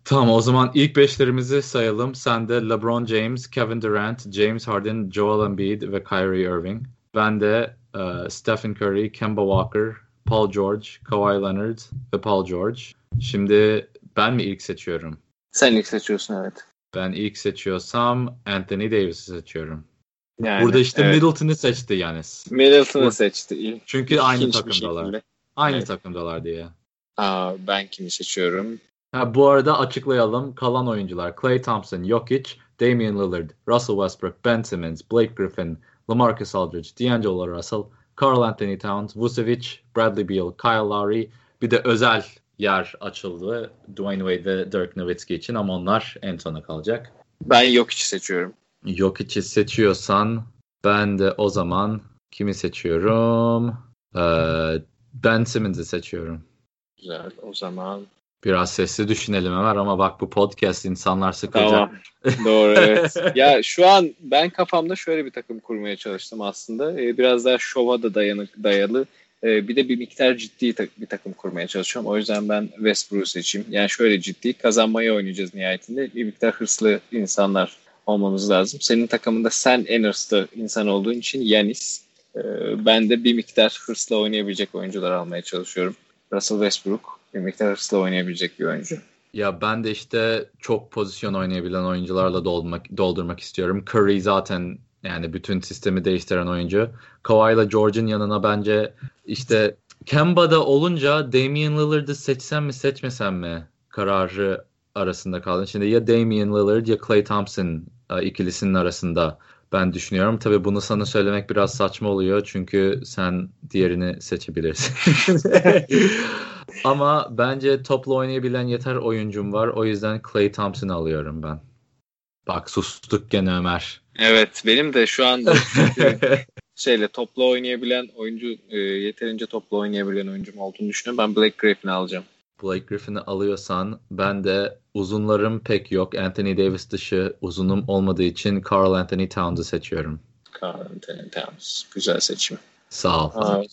Tamam o zaman ilk beşlerimizi sayalım. Sen de LeBron James, Kevin Durant, James Harden, Joel Embiid ve Kyrie Irving. Ben de uh, Stephen Curry, Kemba Walker, Paul George, Kawhi Leonard ve Paul George. Şimdi ben mi ilk seçiyorum? Sen ilk seçiyorsun evet. Ben ilk seçiyorsam Anthony Davis'i seçiyorum. Yani, Burada işte evet. Middleton'ı seçti yani. Middleton'ı seçti. Çünkü İlk, aynı takımdalar. Aynı evet. takımdalar diye. Aa, ben kimi seçiyorum? Ha, bu arada açıklayalım. Kalan oyuncular Clay Thompson, Jokic, Damian Lillard, Russell Westbrook, Ben Simmons, Blake Griffin, LaMarcus Aldridge, D'Angelo Russell, Carl Anthony Towns, Vucevic, Bradley Beal, Kyle Lowry. Bir de özel yer açıldı Dwayne Wade ve Dirk Nowitzki için ama onlar en sona kalacak. Ben Jokic'i seçiyorum. Jokic'i seçiyorsan ben de o zaman kimi seçiyorum? Ee, ben Simmons'ı seçiyorum. Güzel. O zaman Biraz sesli düşünelim Ömer ama bak bu podcast insanlar sıkılacak. Tamam. Doğru evet. ya şu an ben kafamda şöyle bir takım kurmaya çalıştım aslında. Ee, biraz daha şova da dayanık, dayalı. Ee, bir de bir miktar ciddi bir takım kurmaya çalışıyorum. O yüzden ben Westbrook'u seçeyim. Yani şöyle ciddi kazanmayı oynayacağız nihayetinde. Bir miktar hırslı insanlar olmamız lazım. Senin takımında sen en hırslı insan olduğun için Yanis. Ee, ben de bir miktar hırslı oynayabilecek oyuncular almaya çalışıyorum. Russell Westbrook bir miktar hırslı oynayabilecek bir oyuncu. Ya ben de işte çok pozisyon oynayabilen oyuncularla doldurmak, doldurmak istiyorum. Curry zaten yani bütün sistemi değiştiren oyuncu. Kawhi ile George'un yanına bence işte Kemba'da olunca Damian Lillard'ı seçsem mi seçmesem mi kararı arasında kaldım. Şimdi ya Damian Lillard ya Clay Thompson e, ikilisinin arasında ben düşünüyorum. Tabii bunu sana söylemek biraz saçma oluyor çünkü sen diğerini seçebilirsin. Ama bence topla oynayabilen yeter oyuncum var. O yüzden Clay Thompson'ı alıyorum ben. Bak sustuk gene Ömer. Evet benim de şu anda şeyle topla oynayabilen oyuncu e, yeterince topla oynayabilen oyuncum olduğunu düşünüyorum. Ben Blake Griffin'i alacağım. Blake Griffin'i alıyorsan ben de uzunlarım pek yok. Anthony Davis dışı uzunum olmadığı için Carl Anthony Towns'ı seçiyorum. Carl Anthony Towns. Güzel seçim. Sağ ol.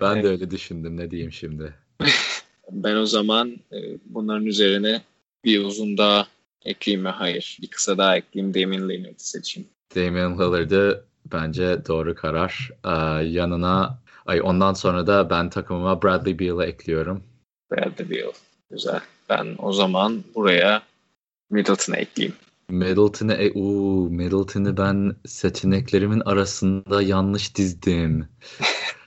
ben evet. de öyle düşündüm. Ne diyeyim şimdi? ben o zaman e, bunların üzerine bir uzun daha ekleyeyim mi? Hayır. Bir kısa daha ekleyeyim. Damian Lillard'ı seçeyim. Damian Lillard'ı bence doğru karar. Ee, yanına ay ondan sonra da ben takımıma Bradley Beal'ı ekliyorum. Bradley Beal. Güzel. Ben o zaman buraya Middleton'ı ekleyeyim. Middleton'ı e, uu, Middleton'ı ben seçeneklerimin arasında yanlış dizdim.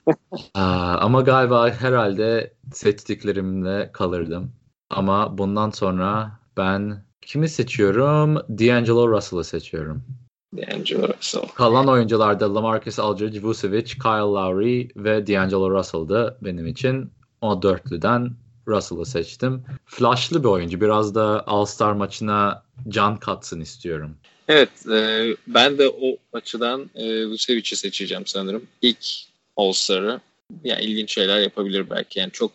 Aa, ama galiba herhalde seçtiklerimle kalırdım. Ama bundan sonra ben kimi seçiyorum? D'Angelo Russell'ı seçiyorum. D'Angelo Russell. Kalan oyuncularda LaMarcus Aldridge, Vucevic, Kyle Lowry ve D'Angelo Russell'dı benim için. O dörtlüden Russell'ı seçtim. Flashlı bir oyuncu. Biraz da All-Star maçına can katsın istiyorum. Evet. E, ben de o açıdan e, Vucevic'i seçeceğim sanırım. İlk All-Star'ı. Yani ilginç şeyler yapabilir belki. Yani çok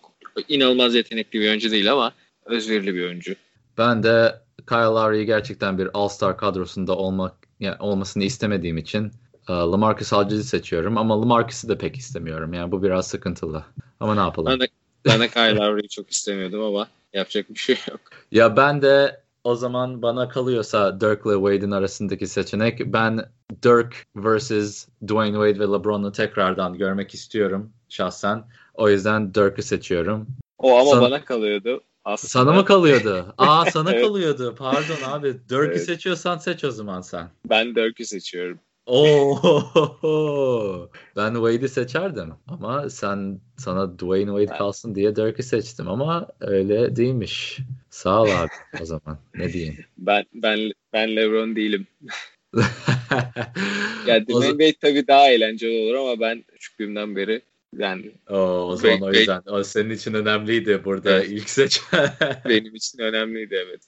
inanılmaz yetenekli bir oyuncu değil ama özverili bir oyuncu. Ben de Kyle Lowry'i gerçekten bir All-Star kadrosunda olmak yani olmasını istemediğim için e, LaMarcus Aldridge'i seçiyorum ama LaMarcus'ı da pek istemiyorum. Yani bu biraz sıkıntılı. Ama ne yapalım? Ben de, ben de Kyle Lowry'i çok istemiyordum ama yapacak bir şey yok. Ya ben de o zaman bana kalıyorsa Dirk ile Wade'in arasındaki seçenek ben Dirk vs. Dwayne Wade ve LeBron'u tekrardan görmek istiyorum şahsen. O yüzden Dirk'ü seçiyorum. O ama San... bana kalıyordu. Aslında. Sana mı kalıyordu? Aa sana evet. kalıyordu. Pardon abi. Dirk'ü evet. seçiyorsan seç o zaman sen. Ben Dirk'ü seçiyorum. Oo, ben Wade'i seçerdim ama sen sana Dwayne Wade kalsın diye Dirk'ü seçtim ama öyle değilmiş. Sağ ol abi o zaman. Ne diyeyim? Ben ben ben LeBron değilim. ya Dwayne Wade tabii daha eğlenceli olur ama ben küçüklüğümden beri yani Oo, o zaman Wade, o yüzden Wade, o senin için önemliydi burada evet. ilk seç. Benim için önemliydi evet.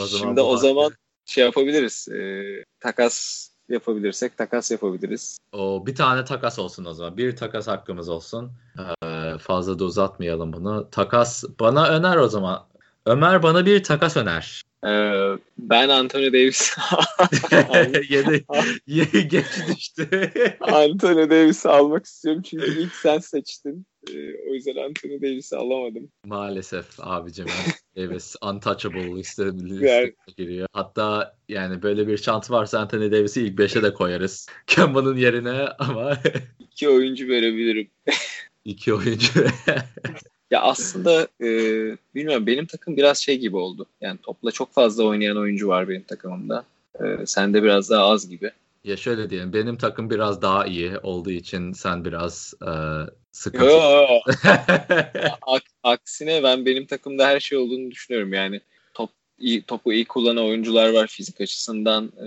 O zaman Şimdi o zaman şey yapabiliriz. E, takas yapabilirsek takas yapabiliriz. O bir tane takas olsun o zaman. Bir takas hakkımız olsun. Ee, fazla da uzatmayalım bunu. Takas bana öner o zaman. Ömer bana bir takas öner. Ee, ben Anthony Davis yedi geç düştü. Anthony Davis'i almak istiyorum çünkü ilk sen seçtin. Ee, o yüzden Anthony Davis'i alamadım. Maalesef abicim Davis untouchable liste, liste giriyor. Hatta yani böyle bir şans varsa Anthony Davis'i ilk 5'e de koyarız. Kemba'nın yerine ama iki oyuncu verebilirim. İki oyuncu. Ya aslında e, bilmiyorum benim takım biraz şey gibi oldu. Yani topla çok fazla oynayan oyuncu var benim takımımda. E, sende biraz daha az gibi. Ya şöyle diyelim benim takım biraz daha iyi olduğu için sen biraz e, sıkıntı. Yo, Aksine ben benim takımda her şey olduğunu düşünüyorum. Yani top iyi, topu iyi kullanan oyuncular var fizik açısından. E,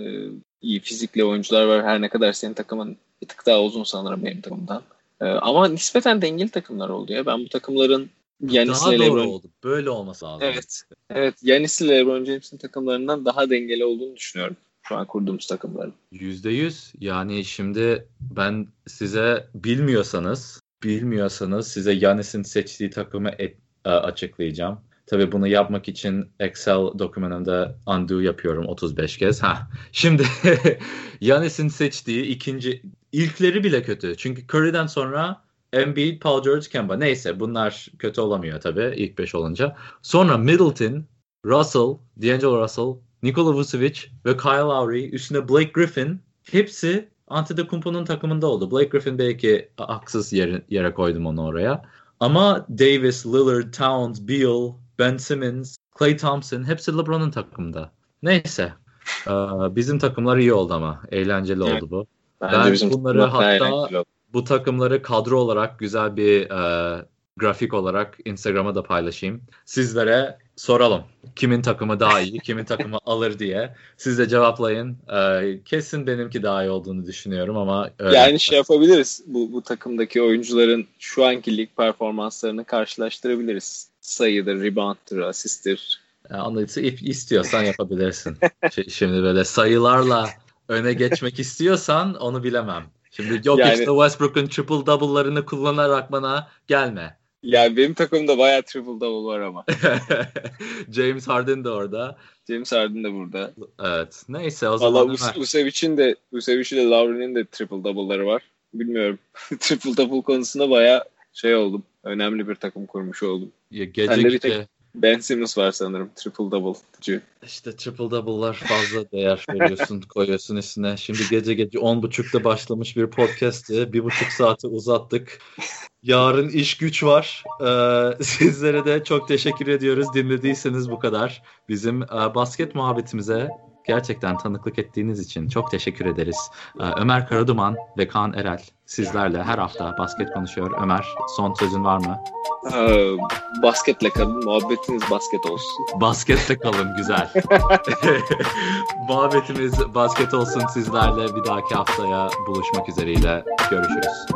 iyi fizikli oyuncular var. Her ne kadar senin takımın bir tık daha uzun sanırım benim takımdan. E, ama nispeten dengeli takımlar oldu ya. Ben bu takımların Yanis daha LeBron... doğru oldu. Böyle olması lazım. Evet. Evet. Yanis ile LeBron James'in takımlarından daha dengeli olduğunu düşünüyorum. Şu an kurduğumuz takımların. Yüzde yüz. Yani şimdi ben size bilmiyorsanız bilmiyorsanız size Yanis'in seçtiği takımı et, e, açıklayacağım. Tabii bunu yapmak için Excel dokümanımda undo yapıyorum 35 kez. Ha. Şimdi Yanis'in seçtiği ikinci ilkleri bile kötü. Çünkü Curry'den sonra Embiid, Paul George, Kemba. Neyse bunlar kötü olamıyor tabii ilk 5 olunca. Sonra Middleton, Russell, D'Angelo Russell, Nikola Vucevic ve Kyle Lowry üstüne Blake Griffin hepsi Antetokounmpo'nun takımında oldu. Blake Griffin belki haksız yere, yere koydum onu oraya. Ama Davis, Lillard, Towns, Beal, Ben Simmons, Clay Thompson hepsi LeBron'un takımında. Neyse. Bizim takımlar iyi oldu ama. Eğlenceli evet. oldu bu. Bence ben bizim bunları hatta bu takımları kadro olarak güzel bir e, grafik olarak Instagram'a da paylaşayım. Sizlere soralım. Kimin takımı daha iyi, kimin takımı alır diye. Siz de cevaplayın. Ee, kesin benimki daha iyi olduğunu düşünüyorum ama öyle. Yani şey yapabiliriz. Bu, bu takımdaki oyuncuların şu anki lig performanslarını karşılaştırabiliriz. Sayıdır, rebound'dır, asist'tir. Yani istiyorsan yapabilirsin. Şimdi böyle sayılarla öne geçmek istiyorsan onu bilemem. Şimdi yok yani, işte Westbrook'un triple double'larını kullanarak bana gelme. Yani benim takımda bayağı triple double var ama. James Harden de orada. James Harden de burada. Evet. Neyse o zaman. Valla Usevic'in de Usevic'in de Lowry'nin de triple double'ları var. Bilmiyorum. triple double konusunda bayağı şey oldum. Önemli bir takım kurmuş oldum. Ya gece Sende bir gece tek Ben Simmons var sanırım. Triple double. işte triple double'lar fazla değer veriyorsun, koyuyorsun üstüne. Şimdi gece gece 10.30'da başlamış bir podcast'ı bir buçuk saati uzattık. Yarın iş güç var. Ee, sizlere de çok teşekkür ediyoruz. Dinlediyseniz bu kadar. Bizim e, basket muhabbetimize gerçekten tanıklık ettiğiniz için çok teşekkür ederiz. Ee, Ömer Karaduman ve Kaan Erel sizlerle her hafta basket konuşuyor. Ömer son sözün var mı? Ee, basketle kalın. Muhabbetiniz basket olsun. Baskette kalın güzel. Muhabbetimiz basket olsun sizlerle. Bir dahaki haftaya buluşmak üzereyle. Görüşürüz.